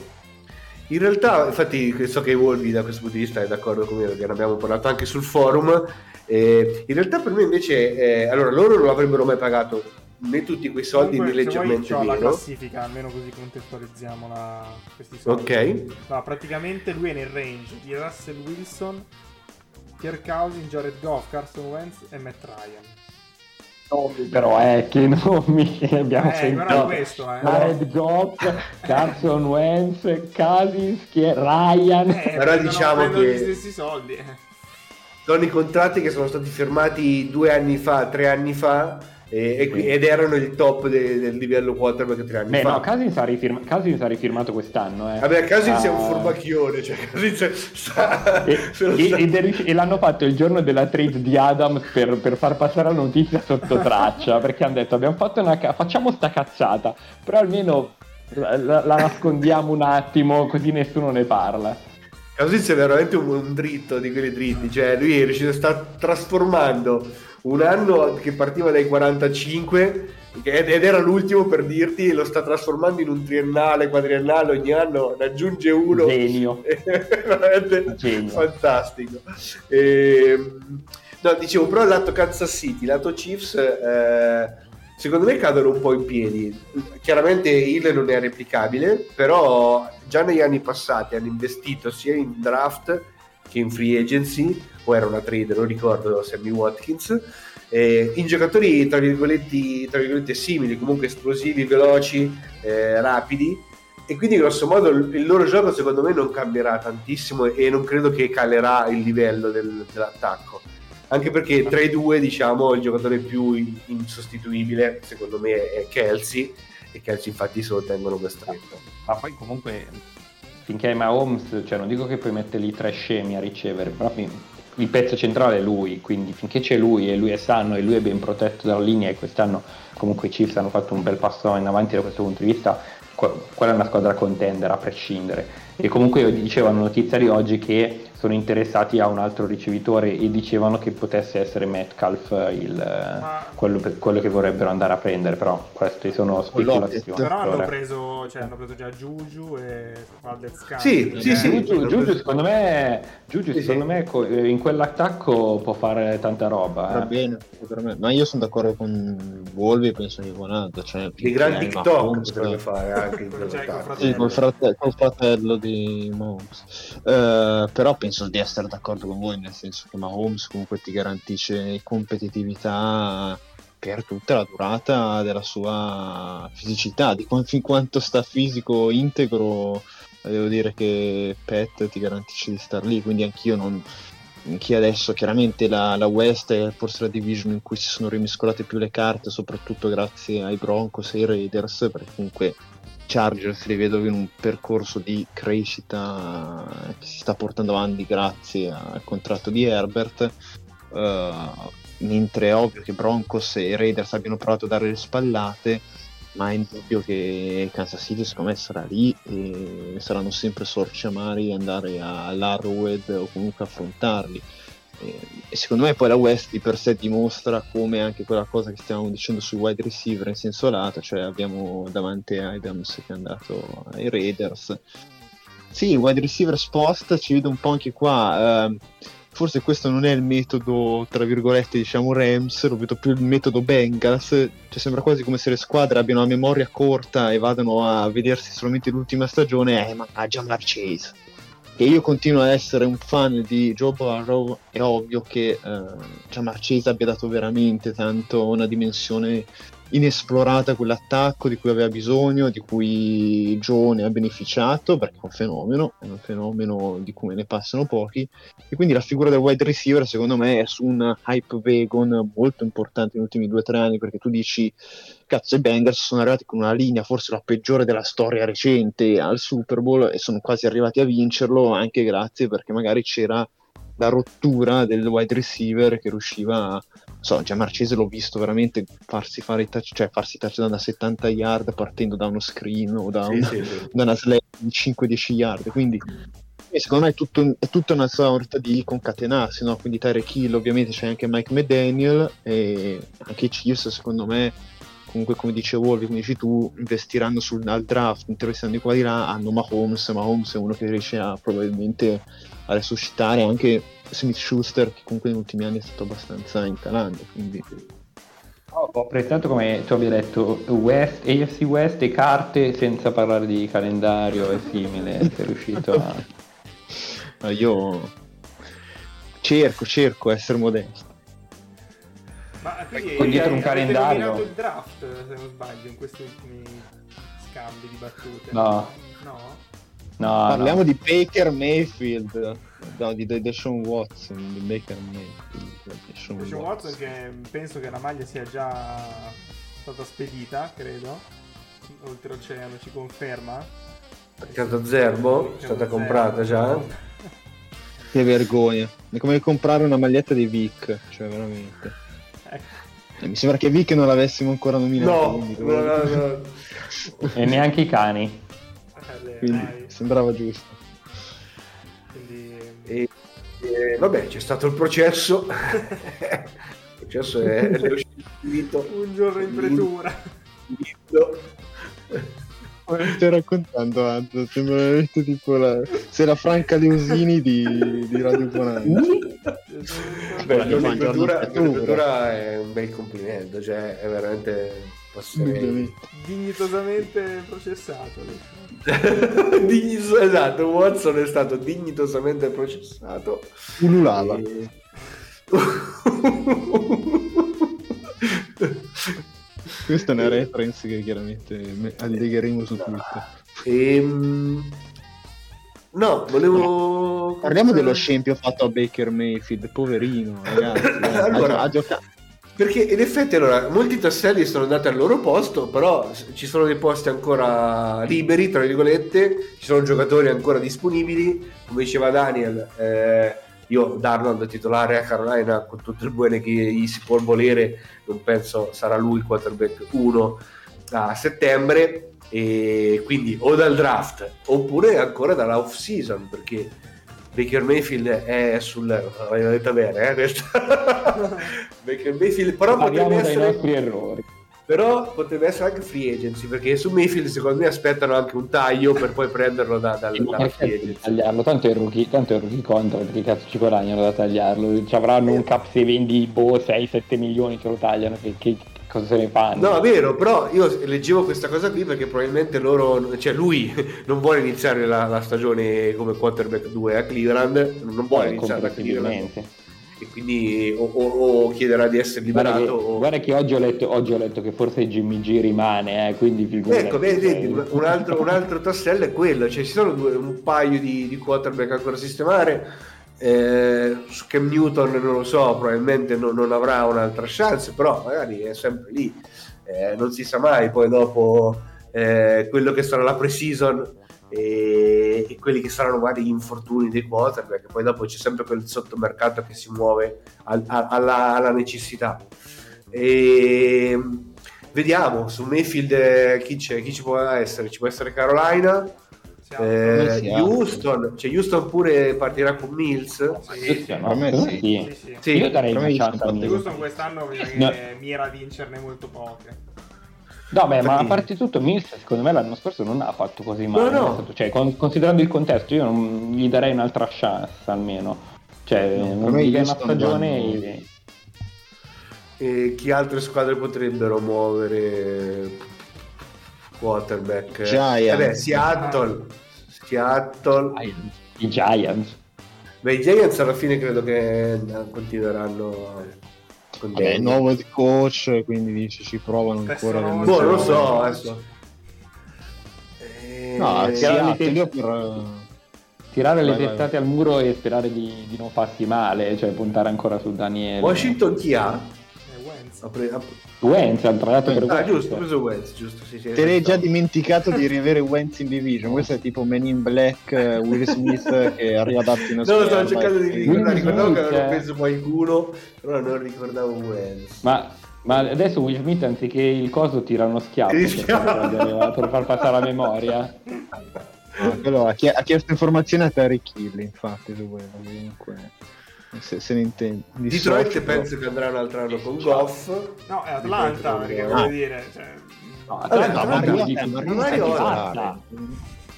In realtà, infatti, so che Wolvi da questo punto di vista è d'accordo con me perché ne abbiamo parlato anche sul forum. eh, in realtà, per me invece, eh, allora, loro non avrebbero mai pagato né tutti quei soldi né Comunque, vuoi, leggermente c'ho la meno. classifica, almeno così contestualizziamo la... questi soldi. Ok, No, praticamente lui è nel range di Russell Wilson, Kirk Cousins, Jared Goff, Carson Wentz e Matt Ryan. Però è che nomi che abbiamo Eh, sentito. questo, eh. Jared Goff, Carson Wentz, è? Ryan. Eh, Però diciamo che- gli stessi soldi. eh. sono i contratti che sono stati firmati due anni fa, tre anni fa, e qui- ed erano il top de- del livello quarterback tre anni Beh, fa. no, Cousins ha, rifirma- Cousins ha rifirmato quest'anno. Eh. Vabbè, Cousins è un Ah, furbacchione, cioè Cousins sta... E, e- sta- e l'hanno fatto il giorno della trade di Adams per, per far passare la notizia sotto traccia perché hanno detto abbiamo fatto una ca- facciamo sta cazzata però almeno la, la- la nascondiamo un attimo così nessuno ne parla Cousins è veramente un, un dritto di quelli dritti, cioè lui è riuscito a sta trasformando un anno che partiva dai 45 ed ed era l'ultimo per dirti lo sta trasformando in un triennale, quadriennale, ogni anno ne aggiunge uno. Genio. Veramente Genio. fantastico. Ehm, no, dicevo, però lato Kansas City, lato Chiefs, eh, secondo me cadono un po' in piedi. Chiaramente Hill non è replicabile, però già negli anni passati hanno investito sia in draft che in free agency, o era una trade, non ricordo, Sammy Watkins, eh, in giocatori tra virgolette, tra virgolette simili, comunque esplosivi, veloci, eh, rapidi, e quindi grosso modo il loro gioco secondo me non cambierà tantissimo e non credo che calerà il livello del- dell'attacco. Anche perché tra i due diciamo il giocatore più in- insostituibile secondo me è Kelsey. E Kelsey infatti se lo tengono per stretto. Ma poi comunque finché è Mahomes cioè non dico che puoi mettere lì tre scemi a ricevere però il pezzo centrale è lui quindi finché c'è lui e lui è sano e lui è ben protetto dalla linea e quest'anno comunque i Chiefs hanno fatto un bel passo in avanti da questo punto di vista que- quella è una squadra contender a prescindere? E comunque dicevano notizia di oggi che sono interessati a un altro ricevitore e dicevano che potesse essere Metcalf il, Ma- quello, per- quello che vorrebbero andare a prendere però queste sono speculazioni Però hanno preso, cioè, hanno preso già Juju e Valdez Scantling, Sì, eh. sì, sì. Giugiu, Giugiu, secondo me, Giugiu, Sì, secondo sì. me co- eh, in quell'attacco può fare tanta roba. Va eh. bene, ma io sono d'accordo con Wolvi penso che con Aldo. Cioè, dei gran finché TikTok potrebbe fare anche in Cioè, col Sì, col, frate- col fratello di Mahomes. Eh, però penso di essere d'accordo con voi, nel senso che Mahomes comunque ti garantisce competitività per tutta la durata della sua fisicità, di quan- fin quanto sta fisico integro, devo dire che Pet ti garantisce di star lì, quindi anch'io non... Anche adesso chiaramente la, la West è forse la division in cui si sono rimiscolate più le carte, soprattutto grazie ai Broncos e ai Raiders, perché comunque Chargers li vedo in un percorso di crescita che si sta portando avanti grazie al contratto di Herbert. eh, mentre è ovvio che Broncos e Raiders abbiano provato a dare le spallate, ma è indubbio che Kansas City secondo me sarà lì e saranno sempre sorci amari andare all'Arrowhead o comunque affrontarli. E, e secondo me poi la West di per sé dimostra come anche quella cosa che stiamo dicendo sui wide receiver in senso lato, cioè abbiamo davanti Adams che è andato ai Raiders. Sì, wide receiver spost ci vedo un po' anche qua. ehm, forse questo non è il metodo, tra virgolette, diciamo Rams, lo vedo più il metodo Bengals. Cioè sembra quasi come se le squadre abbiano la memoria corta e vadano a vedersi solamente l'ultima stagione. Eh, ma ah, Jamar Chase che io continuo a essere un fan di Joe Burrow, è ovvio che eh, Jamar Chase abbia dato veramente tanto una dimensione inesplorata quell'attacco di cui aveva bisogno, di cui Joe ne ha beneficiato, perché è un fenomeno, è un fenomeno di cui ne passano pochi, e quindi la figura del wide receiver secondo me è su un hype wagon molto importante negli ultimi due o tre anni, perché tu dici cazzo i Bengals sono arrivati con una linea forse la peggiore della storia recente al Super Bowl e sono quasi arrivati a vincerlo anche grazie perché magari c'era la rottura del wide receiver che riusciva a so, già Marchese l'ho visto veramente farsi fare touch, cioè farsi touchdown da 70 yard partendo da uno screen o da, Sì, un- sì, sì. da una slap di 5-10 yard. Quindi secondo me è, tutto- è tutta una sorta di concatenarsi, no? Quindi Tyreek Hill, ovviamente c'è anche Mike McDaniel e anche i Chiefs, secondo me, comunque come dice Wolvi, come dici tu, investiranno sul, al draft, interessando qua di là, hanno Mahomes, Mahomes è uno che riesce a probabilmente a resuscitare anche Smith Schuster che comunque negli ultimi anni è stato abbastanza in calando, quindi Ho ho apprezzato come tu abbia detto West, AFC West e carte senza parlare di calendario e simile. Sei riuscito a. eh, io cerco, cerco essere modesto. Ma quindi Con dietro un calendario. il draft, se non sbaglio, in questi ultimi scambi di battute. No. No? No, Parliamo no. di Baker Mayfield, no, di De- Deshaun Watson, di Baker Mayfield. Deshaun Deshaun Watson che penso che la maglia sia già stata spedita, credo. Oltreoceano ci conferma. A Zerbo, è stata comprata già. Che vergogna. È come comprare una maglietta dei Vic, cioè veramente. Ecco. Eh, mi sembra che Vic non l'avessimo ancora nominato. No, no, no, no. E neanche i cani. Eh, quindi dai, sembrava giusto. quindi- E, e, vabbè, c'è stato il processo. il processo è, è uscito. Un giorno in pretura. Ma stai raccontando, Anto? Sembra veramente tipo la... Sei la Franca Leusini di, di Radio Bonanza. Beh, mangia lettura l'altura. è un bel complimento, cioè è veramente passerei. Dignitosamente processato. Dignitos- esatto, Watson è stato dignitosamente processato. Ululava. E- Questa è una reference che chiaramente me- allegheremo su Twitter. Ehm, No, volevo... Parliamo dello scempio fatto a Baker Mayfield, poverino, ragazzi. eh. Allora- ha, giocato. Perché in effetti allora molti tasselli sono andati al loro posto, però ci sono dei posti ancora liberi, tra virgolette, ci sono giocatori ancora disponibili, come diceva Daniel, eh, io Darnold titolare a Carolina con tutto il buone che gli si può volere, non penso sarà lui il quarterback 1 a settembre, e quindi o dal draft oppure ancora dalla off season perché Baker Mayfield è sul l'ho detto bene eh, questa Baker Mayfield però Parliamo potrebbe, essere, nostri errori. però potrebbe essere anche free agency perché su Mayfield secondo me aspettano anche un taglio per poi prenderlo da, dal- Ma dalla perché free agency tagliarlo? Tanto è il rookie, tanto è rookie contract, che cazzo ci guadagnano da tagliarlo? Ci avranno un cap se vendi boh 6-7 milioni che lo tagliano, che, che cosa se ne fanno? No, è vero, però io leggevo questa cosa qui perché probabilmente loro, cioè lui non vuole iniziare la, la stagione come quarterback 2 a Cleveland, non vuole Eh, iniziare da Cleveland e quindi o, o- o chiederà di essere Guarda che, liberato o... guarda che oggi, ho letto, oggi ho letto che forse Jimmy G rimane, eh, quindi figurati. Ecco, vedi, vedi, un altro, un altro tassello è quello, cioè ci sono due- un paio di, di quarterback ancora a sistemare, eh, Cam Newton non lo so, probabilmente non, non avrà un'altra chance, però magari è sempre lì, Eh, non si sa mai, poi dopo eh, quello che sarà la pre-season e, e quelli che saranno magari gli infortuni dei quarterback, poi dopo c'è sempre quel sottomercato che si muove al- a- alla, alla necessità. E, vediamo su Mayfield eh, chi, chi ci può essere? Ci può essere Carolina, eh, Sì. Houston, cioè Houston pure partirà con Mills. Sì, no, sì. sì. Sì, sì. Sì, Io darei una chance a Mills. Houston quest'anno No. mira a vincerne molto poche. No, beh, ma a parte tutto, Mills secondo me l'anno scorso non ha fatto così male. No, no. Stato- Cioè, con- considerando il contesto, io non gli darei un'altra chance almeno. Cioè, No, per non me gli una stagione vanno- e... E chi altre squadre potrebbero muovere quarterback? Giants. Eh beh, Seattle. Seattle. I Giants. Beh, i Giants alla fine credo che eh, continueranno con Vabbè, Daniel. nuovo coach, quindi dici ci provano ancora. Boh, non lo so adesso. Eh, No, eh, Seattle, io per... Tirare le Vai, vai, testate al muro e sperare di, di non farsi male, cioè puntare ancora su Daniele. Washington chi ha? Ha pre- ha- Wentz ha entrato per Ah, giusto, ha preso Wentz, giusto, sì, sì. Te l'hai già dimenticato di riavere Wentz in division. Questo è tipo Men in Black, eh, Will Smith che riadatti una No, lo stavo scherma cercando di ricordare, ricordavo che avevo preso qualcuno, però non ricordavo Wentz. Ma, ma adesso Will Smith anziché il coso tira uno schiaffo per, far, per far passare la memoria. Ah, ha chiesto informazioni a Terry Kill, infatti, su quello, comunque se, se ne intende. Di Detroit socio- penso che andrà un altro anno con Goff. No, è Atlanta, perché voglio Ah. dire, cioè, No, Atlanta di- Mariota, Mariota. basta.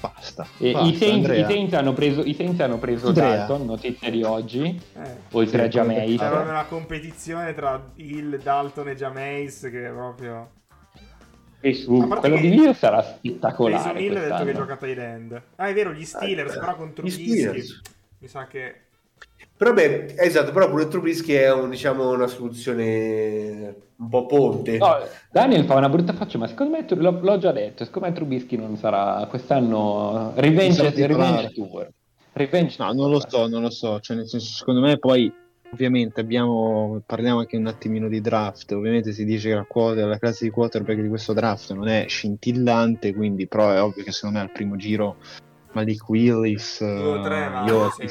E basta, i, Saints, i Saints hanno preso, i Saints hanno preso. Dalton, notizia di oggi, eh, oltre Sì, a Jameis. c'era una competizione tra Hill, Dalton e Jameis che è proprio... E parte quello che- di video sarà spettacolare Hill ha detto che gioca tight end. Ah, è vero, gli Steelers, Ah, però con gli Steelers. mi sa che... Però beh, esatto, però pure Trubisky è un, diciamo, una soluzione un po' ponte. No, Daniel fa una brutta faccia, ma secondo me, l'ho, l'ho già detto, secondo me Trubisky non sarà quest'anno Revenge, revenge Tour. Revenge No, non lo so, non lo so. Cioè, nel senso, secondo me poi, ovviamente, abbiamo, parliamo anche un attimino di draft. Ovviamente si dice che la, quota, la classe di quarterback di questo draft non è scintillante, quindi però è ovvio che secondo me al primo giro Malik Willis, Due o tre, eh, ma- io sì.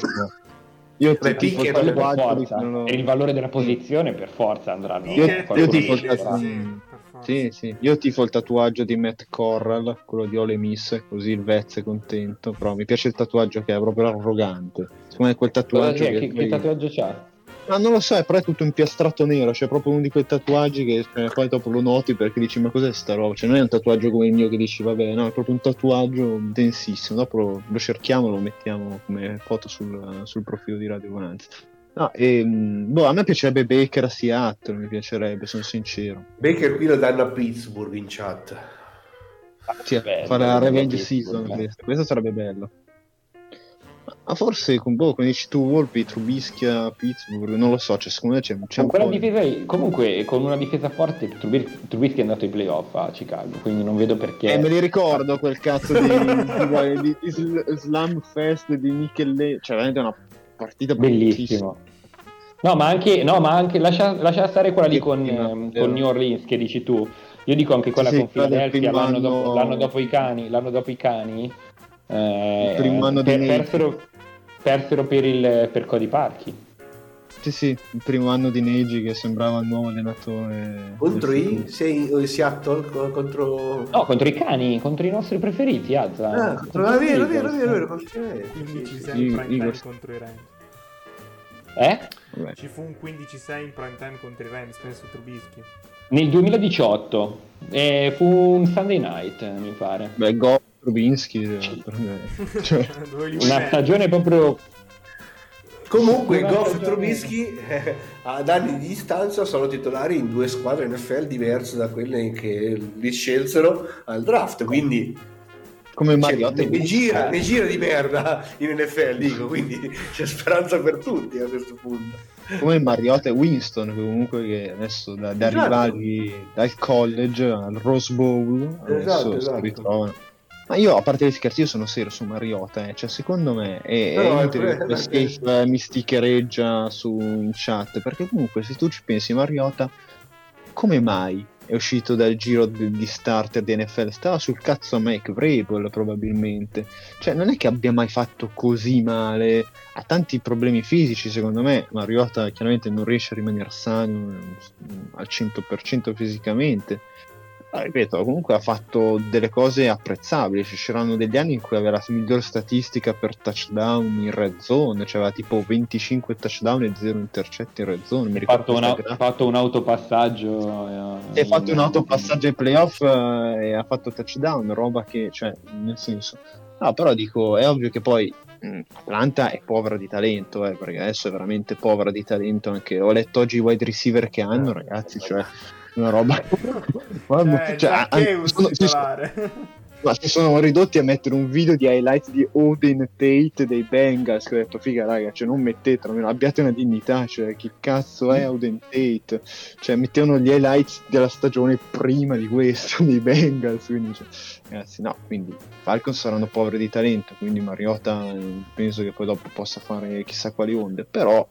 Io Quello il per forza. quello- Per il valore della posizione, per forza andranno. Io- io tifo il Willis, tatuaggio- sì. Sì, sì, io tifo il tatuaggio di Matt Corral, quello di Ole Miss, così il Vez è contento, però mi piace il tatuaggio che è proprio arrogante. Secondo me quel tatuaggio che, Che, che tatuaggio c'ha? Ma non lo so, è però è tutto impiastrato nero, cioè proprio uno di quei tatuaggi che eh, poi dopo lo noti perché dici ma cos'è sta roba? Cioè non è un tatuaggio come il mio che dici vabbè, no, è proprio un tatuaggio densissimo, dopo lo, lo cerchiamo, lo mettiamo come foto sul, sul profilo di Radio Bonanza. No, e, mh, boh, a me piacerebbe Baker a Seattle, mi piacerebbe, sono sincero. Baker qui lo danno a Pittsburgh in chat. Sì, Bello, fare la revenge season, eh. questo, questo sarebbe bello. Ma forse, con, boh, come dici tu, Volpi, Trubisky a Pittsburgh, non lo so, cioè, secondo me c'è, c'è Con un difesa, comunque, con una difesa forte, Trubis- Trubisky è andato ai playoff a Chicago, quindi non vedo perché. Eh, me li ricordo quel cazzo di, di, di- di sl- Slam Fest di Michele, cioè veramente una partita Bellissimo. No, ma anche, no, ma anche lascia, lascia stare quella lì con, ehm, con New Orleans che dici tu. Io dico anche quella Sì, con Philadelphia l'anno, l'anno dopo i cani. L'anno dopo i cani eh, Il primo anno di per- persero, persero per, il, per Cody Parchi. Sì, sì, il primo anno di Neji che sembrava il nuovo allenatore. Contro i sei, o Seattle co- contro No, contro i cani, contro i nostri preferiti, Azza. Ah, contro ah, vero, vero, vero, vero, qualche- 15-6 Sì, in prime time contro i Rams. Eh? Vabbè. Ci fu un 15-6 in prime time contro i Rams, penso Trubisky. Nel 2018 eh, fu un Sunday night, mi pare. Beh, Go Rubinsky, eh. Cioè, Una stagione proprio Comunque Goff e Trubisky eh, ad anni di distanza sono titolari in due squadre NFL diverse da quelle che li scelsero al draft, quindi come cioè, Mariotta. ne, ne gira, ne gira di merda in NFL, dico, quindi c'è speranza per tutti a questo punto. come Mariotta e Winston comunque che adesso da, da Esatto. rivali dal college al Rose Bowl adesso Esatto, si esatto. ritrovano ma io a parte gli scherzi io sono serio su Mariota eh. cioè secondo me è, No, è inutile che Safe eh, mi sticchereggia su in chat perché comunque se tu ci pensi Mariota come mai è uscito dal giro di, di starter di NFL stava sul cazzo a Mike Vrabel probabilmente. Cioè non è che abbia mai fatto così male. Ha tanti problemi fisici secondo me. Mariota chiaramente non riesce a rimanere sano eh, al 100% fisicamente ma ripeto comunque ha fatto delle cose apprezzabili ci c'erano degli anni in cui aveva la migliore statistica per touchdown in red zone cioè aveva tipo 25 touchdown e 0 intercetti in red zone mi ha fatto, una- fatto un autopassaggio. eh, ha fatto un autopassaggio ai playoff eh, e ha fatto touchdown, roba che, cioè, nel senso... No, però dico, è ovvio che poi mh, Atlanta è povera di talento, eh, perché adesso è veramente povera di talento anche... Ho letto oggi i wide receiver che hanno, ragazzi, cioè, una roba... Cioè, Zaccheus sono- si, sono, titolare. ma si sono ridotti a mettere un video di highlights di Odin Tate dei Bengals, che ho detto, figa raga, cioè non mettetelo, almeno abbiate una dignità, cioè chi cazzo è Odin Tate? Cioè mettevano gli highlights della stagione prima di questo, dei Bengals, quindi cioè, ragazzi no, quindi Falcons saranno poveri di talento, quindi Mariota eh, penso che poi dopo possa fare chissà quali onde, però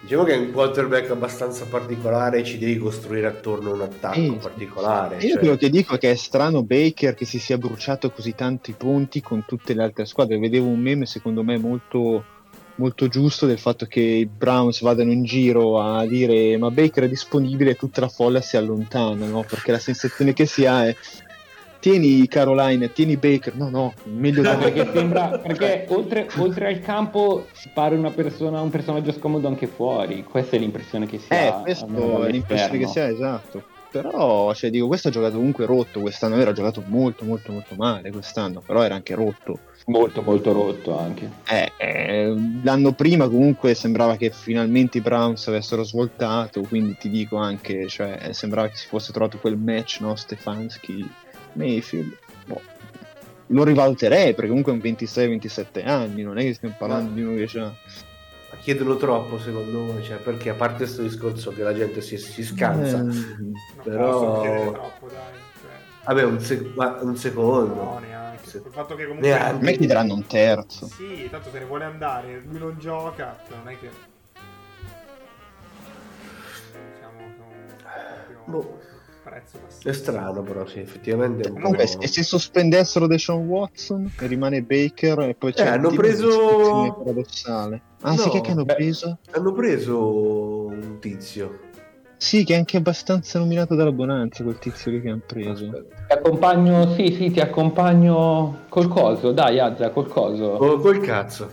Diciamo che è un quarterback abbastanza particolare, ci devi costruire attorno a un attacco Sì. particolare. Io cioè- quello che dico è che è strano Baker che si sia bruciato così tanti punti con tutte le altre squadre. Vedevo un meme secondo me molto, molto giusto del fatto che i Browns vadano in giro a dire ma Baker è disponibile e tutta la folla si allontana, no? Perché la sensazione che si ha è tieni Caroline, tieni Baker, no no, meglio No, perché sembra perché oltre, oltre al campo pare una persona, un personaggio scomodo anche fuori. Questa è l'impressione che si Eh, ha. questo almeno è l'impressione che dall'esterno. sia esatto. Però, cioè, dico, questo ha giocato comunque rotto quest'anno. Era giocato molto, molto, molto male quest'anno. Però era anche rotto. Molto, molto rotto anche. Eh, eh, l'anno prima comunque sembrava che finalmente i Browns avessero svoltato. Quindi ti dico anche, cioè, sembrava che si fosse trovato quel match, no? Stefanski, Mayfield. Boh. Lo rivaluterei perché comunque è un 26-27 anni. Non è che stiamo parlando Ma- di uno che c'ha. Ma chiedono troppo secondo me, cioè, perché a parte questo discorso che la gente si, si scansa, Eh, Non Però- posso chiedere troppo, dai. Cioè, vabbè un, sec- un secondo. no, neanche. Se- Il fatto che comunque... Neanche. a me chiederanno un terzo. Sì, tanto se ne vuole andare, lui non gioca, cioè non è che... Siamo con proprio Boh. Prezzo. È strano però, sì, effettivamente è un Comunque, po'... e se sospendessero Deshaun Watson e rimane Baker e poi c'è Eh, un hanno preso- paradossale. Ah, sì, No, che che hanno beh. preso? Hanno preso un tizio. Sì, che è anche abbastanza nominato dalla Bonanza quel tizio lì che hanno preso. Aspetta. Ti accompagno, sì, sì, ti accompagno col coso. Dai, Azza, col coso. Oh, col cazzo.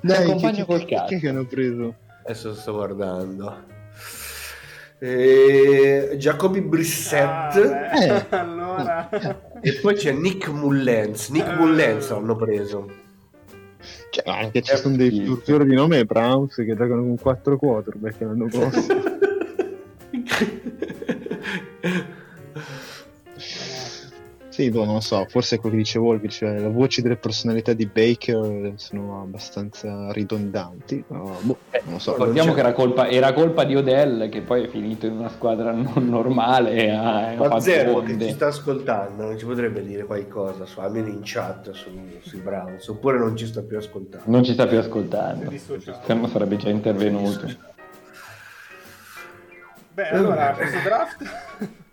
Dai, accompagno che, col che, cazzo. che, che hanno preso? Adesso sto guardando. Eh, Jacoby Brissett Ah, Eh. allora... e poi c'è Nick Mullens. Nick Eh. Mullens l'hanno preso. Cioè, anche ci sono dei figuri di nome Browns che giocano con 4 quarterback l'anno prossimo. Sì, boh, non lo so, forse è quello che dice Volpi, cioè le voci delle personalità di Baker sono abbastanza ridondanti, però, boh, non lo so. Ricordiamo non che era colpa, era colpa di Odell che poi è finito in una squadra non normale e ha, Ma Zero che ci sta ascoltando non ci potrebbe dire qualcosa su, almeno in chat su, sui Browns oppure non ci sta più ascoltando. Non ci sta più ascoltando. Se no sarebbe già intervenuto. Beh, allora, questo draft...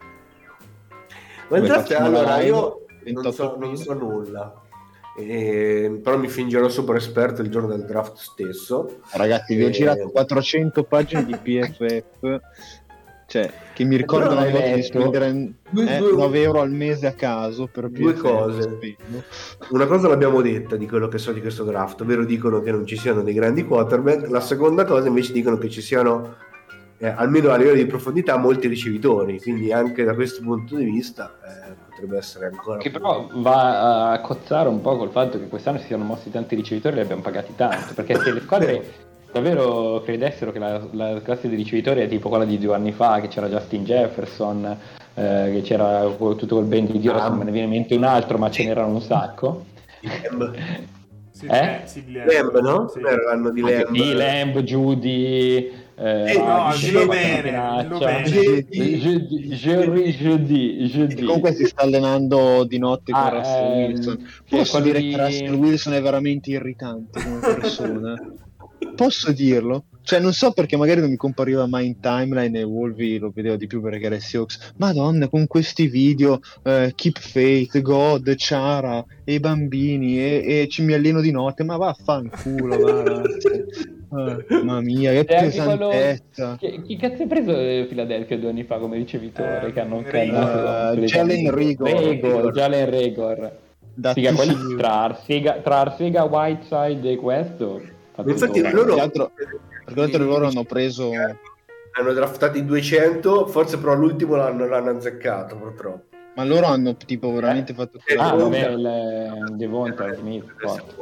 Ma in Come draft allora live? io 28 non so, non so nulla. Eh, però mi fingerò super esperto il giorno del draft stesso. Ragazzi, vi ho Eh. girato 400 pagine di PFF, cioè, che mi ricordano una hai volta di spendere due- eh, due- 9 euro al mese a caso per Due PFF. cose. Una cosa l'abbiamo detta di quello che so di questo draft, ovvero dicono che non ci siano dei grandi quarterback. La seconda cosa invece dicono che ci siano, eh, almeno a livello di profondità, molti ricevitori. Quindi anche da questo punto di vista eh, potrebbe essere ancora... Che più- però va a cozzare un po' col fatto che quest'anno si siano mossi tanti ricevitori e li abbiamo pagati tanto. Perché se le squadre davvero credessero che la, la classe di ricevitori è tipo quella di due anni fa, che c'era Justin Jefferson, eh, che c'era tutto quel band di Dio, non me ne viene in mente un altro, ma ce n'erano un sacco. Lamb. Sì, Eh? sì, Lamb, no? Sì. L'anno di Lamb. Di Lamb, Judy. Eh, Eh, no, bene, bene. Jeudi. comunque si sta allenando di notte con Ah, Russell ehm, Wilson. Posso dire di- che Russell Wilson è veramente irritante come persona? Posso dirlo? Cioè, non so perché magari non mi compariva mai in timeline e Wolvi lo vedevo di più perché era Seahawks. Madonna, con questi video, eh, Keep Faith, God, Ciara, e i bambini, e, e ci mi alleno di notte, ma vaffanculo, va. Ah, mamma mia, che E quello- pesantezza. Chi, chi cazzo hai preso eh, Philadelphia due anni fa come ricevitore? Eh, che hanno Rigor. Eh, Jalen Rigor. Rigor, Jalen Rigor. Da Figa, quelli tra Arcega, tra Arcega, Whiteside e questo. Infatti loro, Tra l'altro loro hanno preso hanno draftati 200, forse però l'ultimo l'hanno, l'hanno azzeccato purtroppo. Ma loro hanno tipo veramente fatto Eh, Ah, Devonta. vabbè, il Devonta Smith. forte.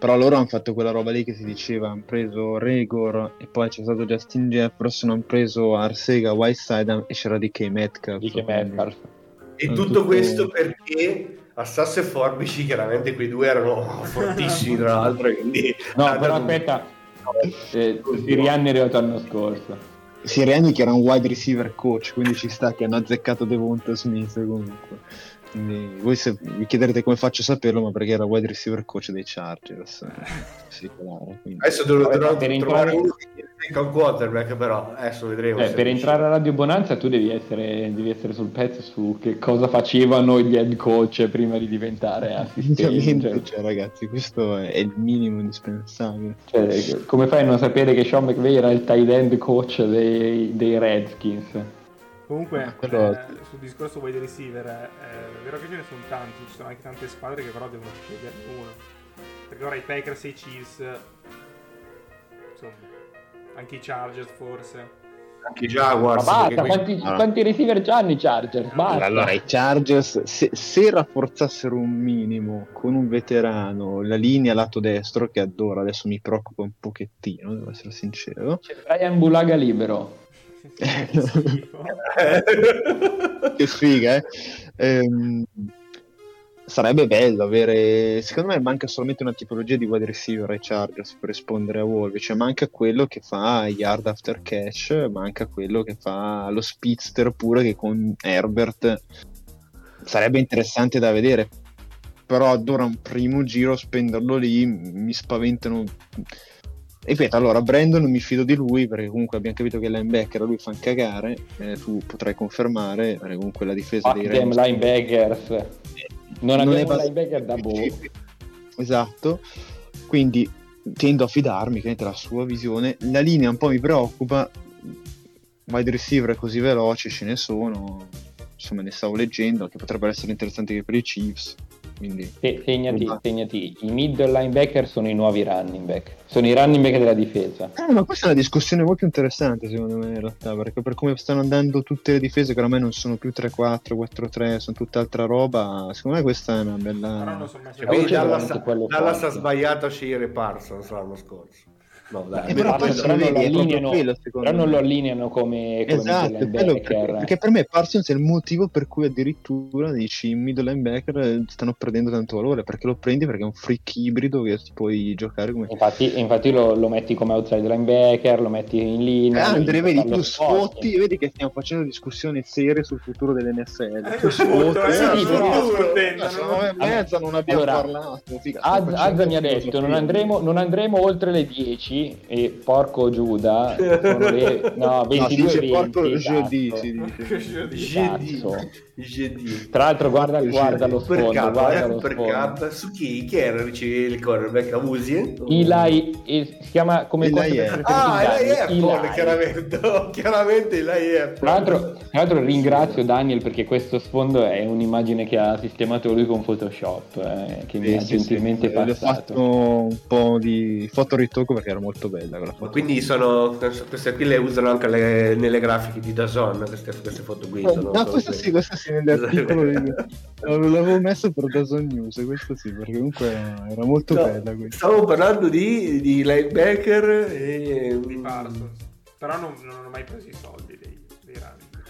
Però loro hanno fatto quella roba lì che si diceva, hanno preso Regor e poi c'è stato Justin Jefferson, hanno preso Arsega, Whiteside e c'era DK Metcalf. Quindi- Metcalf. E tutto tutte- questo perché a Sasso e Forbici chiaramente quei due erano fortissimi tra l'altro quindi No, però aspetta, eh, Sirianni è arrivato l'anno scorso. Sirianni che era un wide receiver coach, quindi ci sta che hanno azzeccato Devonta Smith comunque. Quindi voi se vi chiederete come faccio a saperlo, ma perché era wide receiver coach dei Chargers. Sì, claro, quindi- Adesso devo, Vabbè, trovare entrare- uno che cerca un quarterback, però adesso vedremo. Eh, per entrare a Radio Bonanza tu devi essere, devi essere sul pezzo su che cosa facevano gli head coach prima di diventare assistenti. Ovviamente, Cioè, cioè, ragazzi, questo è, è il minimo indispensabile. cioè, come fai a non sapere che Sean McVay era il tight end coach dei, dei Redskins? Comunque, Ah, quello- eh, sul discorso wide receiver, eh, è vero che ce ne sono tanti, ci sono anche tante squadre che però devono sceglierne uno. Perché ora i Packers e i Chiefs, insomma, anche i Chargers forse. Anche i Ma Jaguars. basta, perché questi- quanti, Ah. quanti receiver già hanno i Chargers? Basta. Allora, i Chargers, se, se rafforzassero un minimo con un veterano la linea lato destro, che adoro, adesso mi preoccupa un pochettino, devo essere sincero. C'è Brian Bulaga libero. Che sfiga, eh. Ehm, sarebbe bello avere. Secondo me manca solamente una tipologia di wide receiver ai Chargers per rispondere a Wolvi. Cioè, manca quello che fa yard after catch, manca quello che fa lo speedster pure che con Herbert sarebbe interessante da vedere. Però ad ora un primo giro spenderlo lì mi spaventano. Ripeto, allora Brandon mi fido di lui perché comunque abbiamo capito che il linebacker lui fa cagare, eh, tu potrai confermare, perché comunque la difesa Fuck dei Rams linebackers. Non non abbiamo bas- linebacker da boh. Esatto, quindi tendo a fidarmi che la sua visione. La linea un po' mi preoccupa, wide receiver così veloci ce ne sono, insomma ne stavo leggendo, che potrebbero essere interessanti anche per i Chiefs. Quindi Se- Segnati, segnati, i middle linebacker sono i nuovi running back. Sono i running back della difesa. Eh, ma questa è una discussione molto interessante secondo me in realtà, perché per come stanno andando tutte le difese che oramai non sono più 3-4, 4-3, sono tutt'altra roba, secondo me questa è una bella... E quindi Dallas, Dallas ha sbagliato a scegliere Parsons l'anno scorso. No, dai, Eh, però almeno poi però, non lo allineano, quello, però non lo allineano come, come Esatto, quello perché, per me Parsons è il motivo per cui addirittura dici i middle linebacker eh, stanno perdendo tanto valore, perché lo prendi perché è un freak ibrido che ti puoi giocare come... Infatti, infatti lo, lo metti come outside linebacker, lo metti in linea. Andre, devi vedi, tu sfotti, vedi che stiamo facendo discussioni serie sul futuro dell'NFL. Eh, Tu appunto, sfotti, eh, sì, però- però- mezza, non abbiamo Allora, parlato. figa, Az, stiamo Az facendo mi ha detto non andremo, non andremo oltre le 10 e porco Giuda sono le no, No, si 22 dice 20 porco cazzo. jeudi, si dice. Gedi. Tra l'altro guarda, guarda lo Per sfondo, cap, guarda eh, lo per sfondo. cap. Su chi? Chi era il cornerback? Abusi? Eli, eh, si chiama come Eli Apple. per Ah, lei Apple, Eli. chiaramente. Chiaramente lei è Tra l'altro, tra l'altro ringrazio Daniel perché questo sfondo è un'immagine che ha sistemato lui con Photoshop, eh, che mi Sì, ha sì, gentilmente sì, Le ho passato. fatto un po' di fotoritocco perché era molto bella quella Ma foto. quindi sono queste qui le usano anche le- nelle grafiche di Dazon queste, queste foto qui No, sono- no, quelle. sì, questo sì, nell'articolo di- l'avevo messo per Dazon News, questo sì, perché comunque era molto No, bella questa. stavo parlando di, di linebacker e di Parsons. Però non, non hanno mai preso i soldi dei, dei running.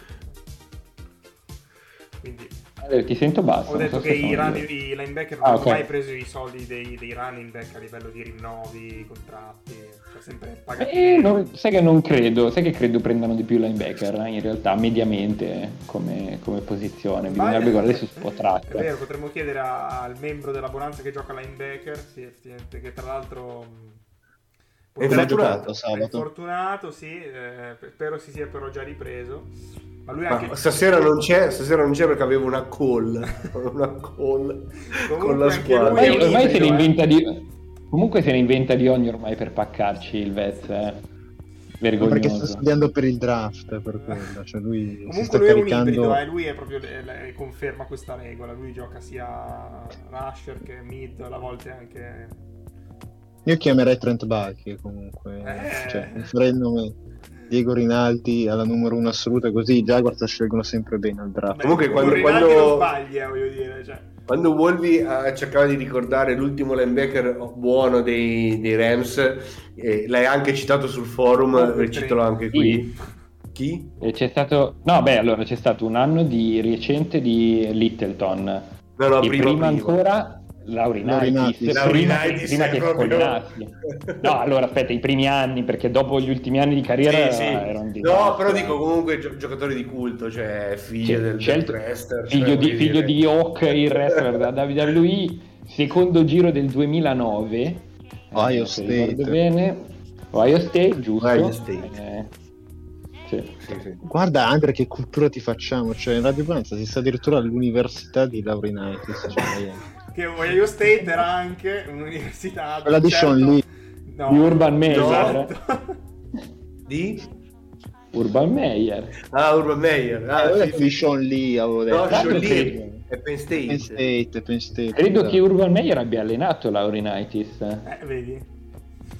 Quindi Eh, Ti sento basso. ho detto so che i, io. i linebacker non Ah, hanno ok. mai preso i soldi dei, dei running back a livello di rinnovi, contratti. Cioè sempre pagati. Eh, non- sai che non credo, sai che credo prendano di più linebacker eh, in realtà mediamente come, come posizione. Bisognerebbe guardare su È Spotrack. vero, potremmo chiedere a- al membro della Bonanza che gioca linebacker, sì, che tra l'altro È potrebbe- infortunato, è sabato. infortunato, sì, eh, spero si sia però già ripreso. Ma lui Ma anche stasera non c'è stasera non c'è perché avevo una call una call con la squadra Ormai, ormai se ne eh. inventa di. Comunque se ne inventa di ogni ormai per paccarci il Vez, eh. Ma perché sta Vergognoso. studiando per il draft, per quello, cioè lui si Comunque sta lui è un caricando... ibrido, eh, lui è proprio eh, le- conferma questa regola, lui gioca sia rusher che mid, a volte anche Io chiamerei Trent Balky comunque, Eh. cioè farei il nome Diego Rinaldi alla numero uno assoluta così i Jaguars scelgono sempre bene al draft. Beh, Comunque, quando- Rinaldi quando- non sbagli, eh, voglio dire, cioè. quando Wolvi eh, cercava di ricordare l'ultimo linebacker buono dei, dei Rams eh, l'hai anche citato sul forum Comunque, recitalo anche qui chi? E c'è stato. No, beh, allora c'è stato un anno di recente di Littleton. no no prima, prima, prima. ancora. Laurinaitis, Laurinaitis. prima, prima che proprio- scollinassi. No, allora aspetta, i primi anni, perché dopo gli ultimi anni di carriera Sì, sì. era un No, però dico comunque gio- giocatore di culto, cioè figlio Sì, del, scelto- del wrestler. figlio, cioè, di, figlio di Hawk, il wrestler da WWE, secondo giro del 2009. Ohio eh, se State. ricordo bene. Ohio State, giusto? Ohio State. Eh, sì. Sì, sì. Guarda Andre che cultura ti facciamo, cioè in Radio Panza si sta addirittura all'università di Laurinaitis, cioè, Che Ohio State era anche un'università. quella di certo- Sean Lee. No. Di Urban Meyer. Esatto. Di? Urban Meyer. Ah, Urban Meyer. Ah, quella sì, sì. di Sean Lee, avevo detto. No, Tanto Sean che- Lee è Penn State. Penn State, Penn State. Credo esatto. che Urban Meyer abbia allenato Laurinaitis. Eh, vedi?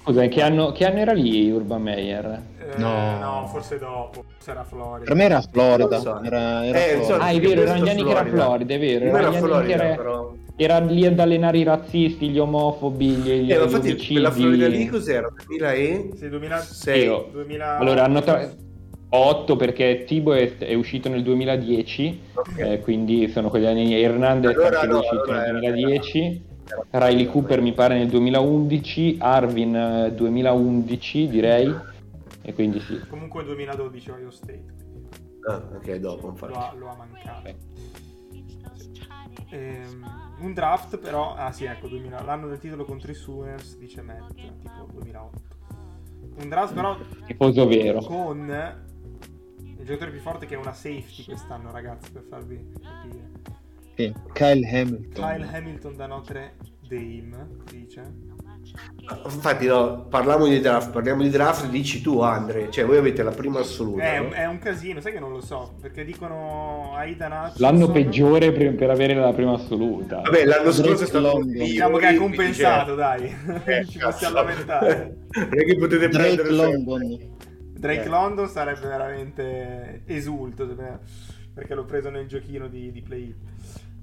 Scusa, che anno, che anno era lì Urban Meyer? Eh, No. no, forse dopo. Forse era Florida. Per me era Florida, so. era, era Eh, Florida. insomma, Ah, è vero, erano gli anni che era Florida. Florida, è vero. Era gli anni Florida, che era, però. Era lì ad allenare i razzisti, gli omofobi, gli, gli Eh, ma infatti omicidi. quella Florida lì cos'era? 2006? Sì, 2000... Io- 2000... Allora, hanno tra- 8 perché Tibo è, è uscito nel 2010, Ok. eh, quindi sono quegli anni. Hernandez Allora no, è uscito allora nel era- 2010. era- Riley Cooper mi pare nel 2011, Arvin eh, 2011 direi, e quindi sì. Comunque 2012 Ohio State. Ah, ok, dopo Lo infatti. ha, lo ha mancato. Ehm, un draft però... Ah sì, ecco, 2000 l'anno del titolo contro i Sooners, dice Matt, tipo 2008. Un draft però Tifoso vero. con il giocatore più forte che è una safety quest'anno, ragazzi, per farvi capire. Sì, Kyle Hamilton. Kyle Hamilton da Notre Dame, dice. Infatti, no, parliamo di draft, parliamo di draft, dici tu, Andre. Cioè, voi avete la prima assoluta. È, no? un- è un casino, sai che non lo so, perché dicono Aidan Hutchinson... L'anno peggiore per, per avere la prima assoluta. Vabbè, l'anno scorso è stato Diciamo che ha quindi, compensato, cioè, dai. eh, Ci possiamo lamentare. Non è che potete Drake prendere London. Drake Eh. London sarebbe veramente esulto perché l'ho preso nel giochino di, di play.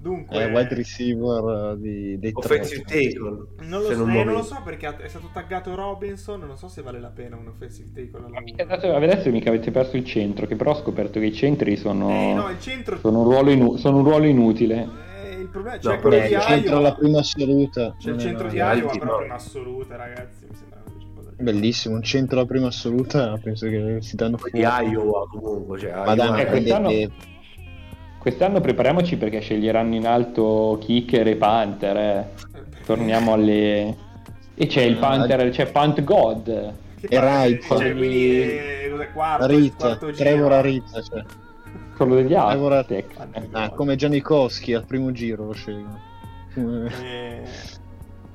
Dunque, È wide receiver eh, di, dei Offensive tackle. non lo, so, non eh, non lo so perché è stato taggato Robinson. Non so se vale la pena un offensive tackle alla Adesso mica avete perso il centro, che però ho scoperto che i centri sono, Eh, no, il centro. sono, un, ruolo inu- sono un ruolo inutile. eh, il problema No, c'è però quello Beh, di il centro Iowa. alla prima assoluta. C'è il è centro di. Iowa, però no. prima assoluta, ragazzi. Mi sembra Bellissimo, un centro alla prima assoluta, penso che si danno Di Iowa comunque. Cioè, Ma dai, Iowa- Eh, ma quest'anno- Quest'anno prepariamoci perché sceglieranno in alto Kicker e Panther. eh. Torniamo alle. E c'è il Ah, Panther, c'è Punt God. E Wright. Cioè, quindi eh, quarto. Trevor Arizza, cioè. Quello degli Trevor Aztec. Ah, come Janikowski al primo giro lo scelgo. Eh,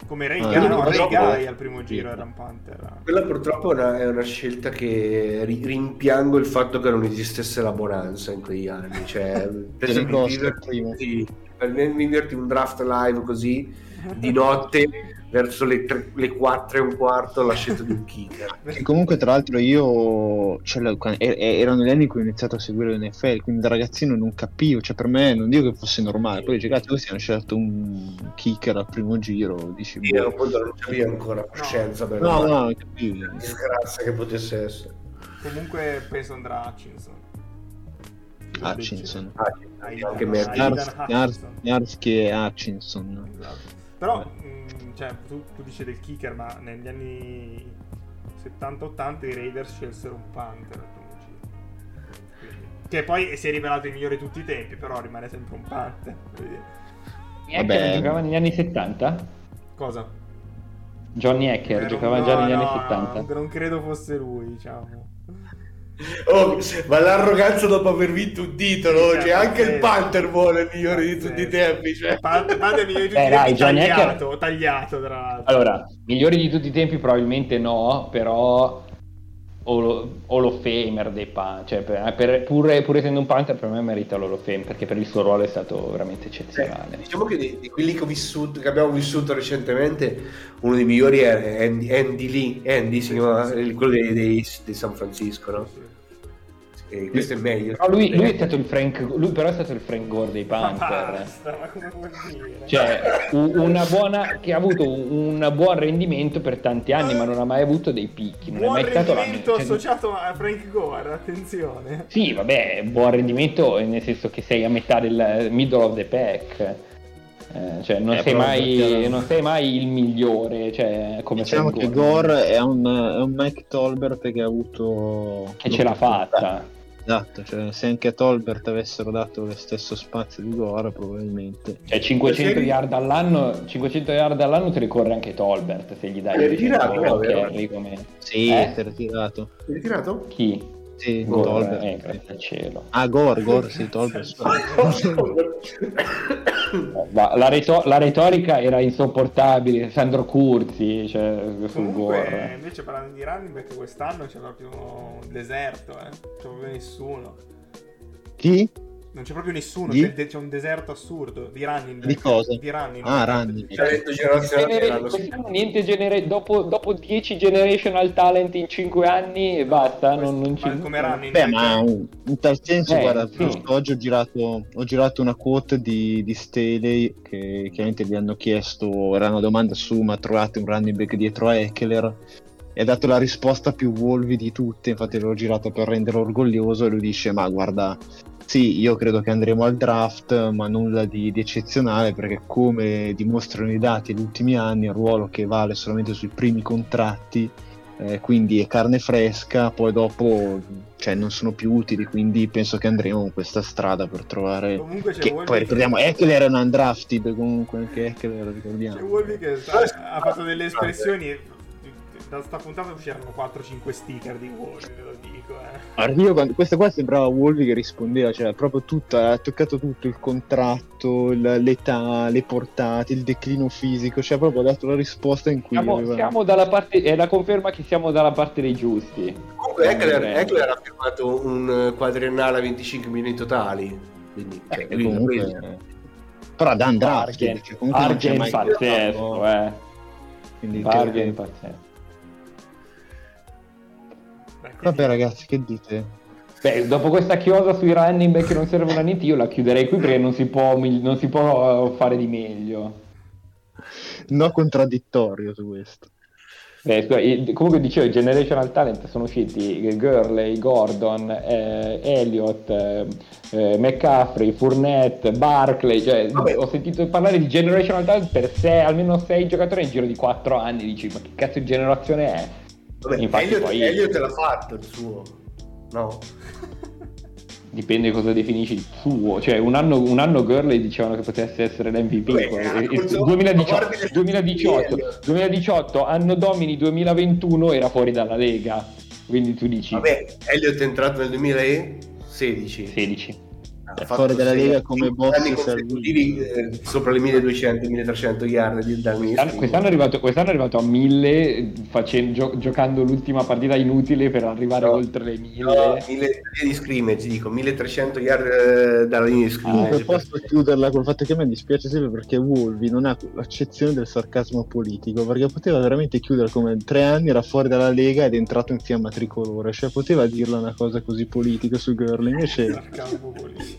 come Ray Ah, no, Ray Guy al primo giro era un Panther. Quella purtroppo è una, è una scelta che ri- rimpiango il fatto che non esistesse la bonanza in quegli anni. Cioè, sì, per me viverti un draft live così di notte verso le, tre- le 4 e un quarto la scelta di un kicker. E comunque, tra l'altro, io cioè, erano gli anni in cui ho iniziato a seguire l'NFL, quindi da ragazzino non capivo. Cioè, per me non dico che fosse normale. Poi dice, cazzo, questi hanno scelto un kicker al primo giro. Dici, Io boh. appunto non c'avevo ancora coscienza per no, la no, non capivo. disgrazia che potesse essere. Comunque penso andrà Hutchinson. Hutchinson. Ah, Aidan- anche me. Aidan Yars- Hutchinson. Yars- Yarsky e Hutchinson. Esatto. Però, mh, cioè, tu, tu dici del kicker, ma negli anni 70-80 i Raiders scelsero un Panther al primo giro. Quindi- che poi si è rivelato il migliore di tutti i tempi, però rimane sempre un Panther. Quindi- Hacker Vabbè. giocava negli anni 70? Cosa? Johnny Hacker Eh, giocava no, già negli no, anni 70. no, non credo fosse lui, diciamo. Oh, ma l'arroganza dopo aver vinto un titolo, Sì, cioè anche il. Panther vuole il migliore di tutti i Pazzesco. tempi. Cioè. Panther, Panther è il migliore di tutti Eh, i tempi, Johnny Hacker- tagliato, tagliato tra l'altro. Allora, migliori di tutti i tempi probabilmente no, però Hall of Famer dei Panther, cioè per- per- pur, pur essendo un Panther per me merita l'Hall of Fame perché per il suo ruolo è stato veramente eccezionale. Diciamo che di, di quelli che, ho vissuto, che abbiamo vissuto recentemente, uno dei migliori è Andy, Andy Lee, Andy si Sì, chiama, sì, sì. il- quello dei, dei- di San Francisco, no? E questo è meglio. Però lui, lui è stato il Frank, lui però è stato il Frank Gore dei Panther. basta? Cioè, una buona, che ha avuto un, un buon rendimento per tanti anni, ma non ha mai avuto dei picchi. Non Buon è mai stato la rendimento cioè, associato a Frank Gore, attenzione. Sì, vabbè, buon rendimento nel senso che sei a metà del middle of the pack. Eh, cioè, non, Eh, sei mai, non sei mai il migliore, cioè, come Diciamo che Gore è un, è un Mike Tolbert che ha avuto... che ce l'ha fatta. Esatto, cioè se anche a Tolbert avessero dato lo stesso spazio di Gore probabilmente... Cioè 500 Sei- yard all'anno, 500 yard all'anno te le corre anche Tolbert se gli dai È ritirato, no, Sì, Eh? si è ritirato. Hai ritirato? chi? Sì, Gore, Tolbert. eh, grazie al cielo. Ah, Gore, Gore, sì, Tolbert. La, reto- la retorica era insopportabile, Sandro Curzi, cioè, sul Comunque, Gore. invece parlando di running back quest'anno c'è proprio un deserto, eh. C'è proprio nessuno. Chi? Non c'è proprio nessuno, Di? c'è, c'è un deserto assurdo di running. Di cosa? Di running Ah, running. Ha detto quest'anno niente genere- dopo, dopo 10 generational talent in 5 anni e basta, non, non ci... Ma come running Beh, ma in tal senso, Eh, guarda, sì. giusto oggi ho girato, ho girato una quote di, di Staley che chiaramente gli hanno chiesto, era una domanda su ma trovate un running back dietro a Eckler e ha dato la risposta più volvi di tutte, infatti l'ho girato per renderlo orgoglioso e lui dice ma guarda, sì, io credo che andremo al draft, ma nulla di, di eccezionale perché come dimostrano i dati negli ultimi anni, è un ruolo che vale solamente sui primi contratti eh, quindi è carne fresca, poi dopo cioè, non sono più utili, quindi penso che andremo con questa strada per trovare... Comunque c'è Che, Wolby poi ricordiamo, Eckler era un undrafted comunque, anche Eckler ricordiamo. C'è Wolby che sta- ha fatto delle espressioni. Da sta puntata usciranno 4-5 sticker di Wolby, ve lo dico. Eh. Quando- questa qua sembrava Wolvi che rispondeva, cioè proprio tutto, ha toccato tutto, il contratto, l'età, le portate, il declino fisico, cioè proprio ha dato la risposta in cui Siamo, aveva... siamo dalla parte, è la conferma che siamo dalla parte dei giusti. Comunque Eckler, Eh. Eckler ha firmato un quadriennale a 25 milioni totali. Quindi, Eh, cioè, comunque, eh, però da undrafted, Bargain, cioè, comunque non c'è bargain mai pazzesco, eh. quindi Bargain pazzesco. Vabbè ragazzi, che dite? Beh, dopo questa chiosa sui running back che non servono a niente, io la chiuderei qui perché non si può, non si può eh, fare di meglio. No contraddittorio su questo. Beh, scusa, comunque dicevo, i generational talent sono usciti Gurley, Gordon, eh, Elliott, eh, eh, McCaffrey, Fournette, Barclay, cioè Vabbè. ho sentito parlare di generational talent per sé, almeno 6 giocatori in giro di 4 anni, dici ma che cazzo di generazione è? Vabbè, Infatti Elliot, poi- Elliot l'ha fatto il suo. No. Dipende cosa definisci il suo, cioè un anno, un anno Gurley dicevano che potesse essere l'MVP. Il- consolato 2018, guardi le 2018, statistiche. 2018, anno domini 2021 era fuori dalla Lega, quindi tu dici Vabbè, Elliot è entrato nel 2016. 16. Ha È fatto fuori dalla Lega come boss eh, sopra le 1200-1300 yard di- dal Quest'anno, ministro. quest'anno è arrivato, quest'anno è arrivato a 1000 facendo, gio- giocando l'ultima partita inutile per arrivare No. oltre le 1000. No, 1000 di scrimmage, dico 1300 yard eh, dalla linea di Comunque scrimmage. posso chiuderla col fatto che a me dispiace sempre perché Wolvi non ha l'accezione del sarcasmo politico, perché poteva veramente chiudere come tre anni, era fuori dalla Lega ed è entrato in fiamma tricolore, cioè poteva dirla una cosa così politica su Girl, invece Sarcasmo politico.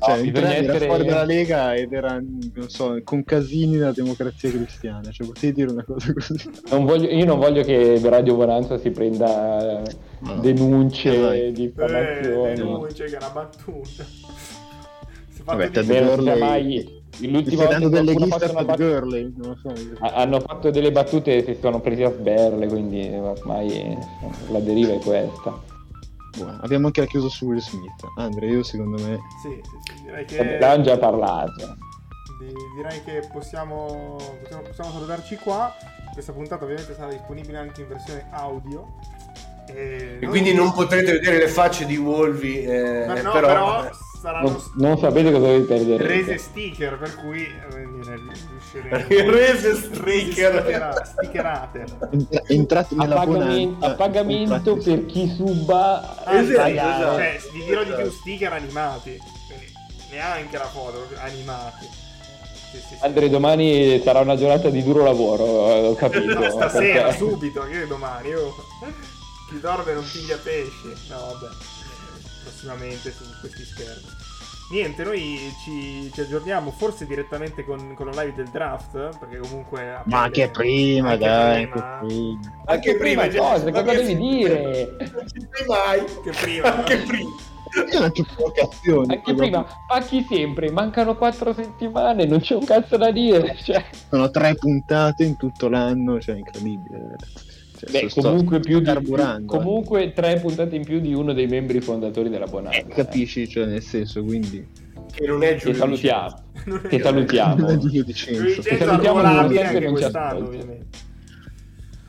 Cioè, in tre bisogna era essere- fuori dalla Lega ed era, non so, con casini nella democrazia cristiana, cioè potevi dire una cosa così. Non voglio- io non voglio che Radio Bonanza si prenda eh, No. denunce. Eh, diffamazioni. denunce che è una battuta. Si Vabbè, di- sia Gurley- mai l'ultima volta delle fatto a una bat- lo so. ha- hanno fatto delle battute e si sono presi a sberle, quindi ormai eh, la deriva è questa. Buono. Abbiamo anche la chiusa su Will Smith. Andrea, io secondo me... Sì, sì, sì, direi che... abbiamo già parlato. di- direi che possiamo, possiamo, possiamo salutarci qua. Questa puntata ovviamente sarà disponibile anche in versione audio. E, E quindi non potrete vedere le facce di Wolvi, eh, Ma no, però, però, saranno Non, non sapete cosa vi perderete. rese sticker, per cui eh, riusciremo... Rese sticker. stickera- stickerate. Entra- entrate A nella pagamento, a pagamento per chi suba Ah, Esatto, esatto. Cioè, vi dirò di più sticker animati. Quindi neanche la foto, animati. Sì, sì, sì. Andre domani sarà una giornata di duro lavoro, eh, ho capito. No, stasera, perché- subito, che domani. Io... Chi dorme non piglia pesci. No, vabbè. eh, Prossimamente su questi schermi. Niente, noi ci, ci aggiorniamo forse direttamente con, con la live del draft, perché comunque... Ma anche prima, anche dai, prima- anche prima. Anche prima, Prima cosa, cosa devi dire? Non ci sei mai. Che prima, Anche no? prima. Provocazione. Anche prima, pacchi sempre, mancano quattro settimane, non c'è un cazzo da dire. Cioè. Sono tre puntate in tutto l'anno, cioè incredibile. Cioè, Beh, comunque, più di, eh. comunque tre puntate in più di uno dei membri fondatori della Bonanza. Eh, capisci, cioè nel senso, quindi Che non è Che Giulio salutiamo. Non è- Che salutiamo. non è Vicenzo. Vicenzo salutiamo anche non ci quest'anno, ovviamente.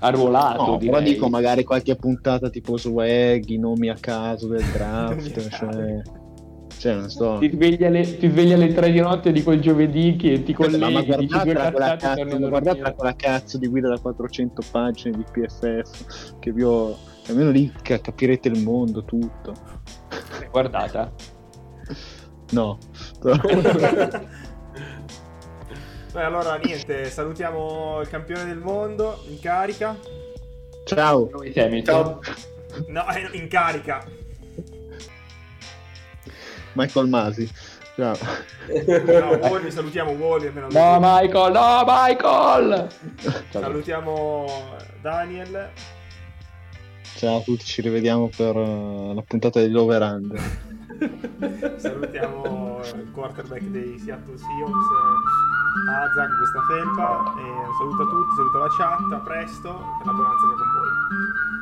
Arruolato, No, però direi. dico magari qualche puntata tipo swag, i nomi a caso del draft, cioè, cioè non so. Ti svegli, alle, ti svegli alle 3 di notte di quel giovedì che ti colleghi, ma guardatela quella, cazzo, guardatela quella cazzo di guida da 400 pagine di PFF che vi ho almeno lì ca- capirete il mondo tutto. Guardata. No. Beh, allora niente, salutiamo il campione del mondo in carica. Ciao. Noi temi. Ciao. No, eh, in carica. Michael Masi. Ciao. No, Wally, salutiamo Wally No. Michael, no, Michael! Ciao. Salutiamo Daniel. Ciao a tutti, ci rivediamo per eh, la puntata dell'Over Under. Salutiamo il quarterback dei Seattle Seahawks, Azak, questa felpa. E un saluto a tutti, saluto la chat, a presto, che la buonanza sia con voi.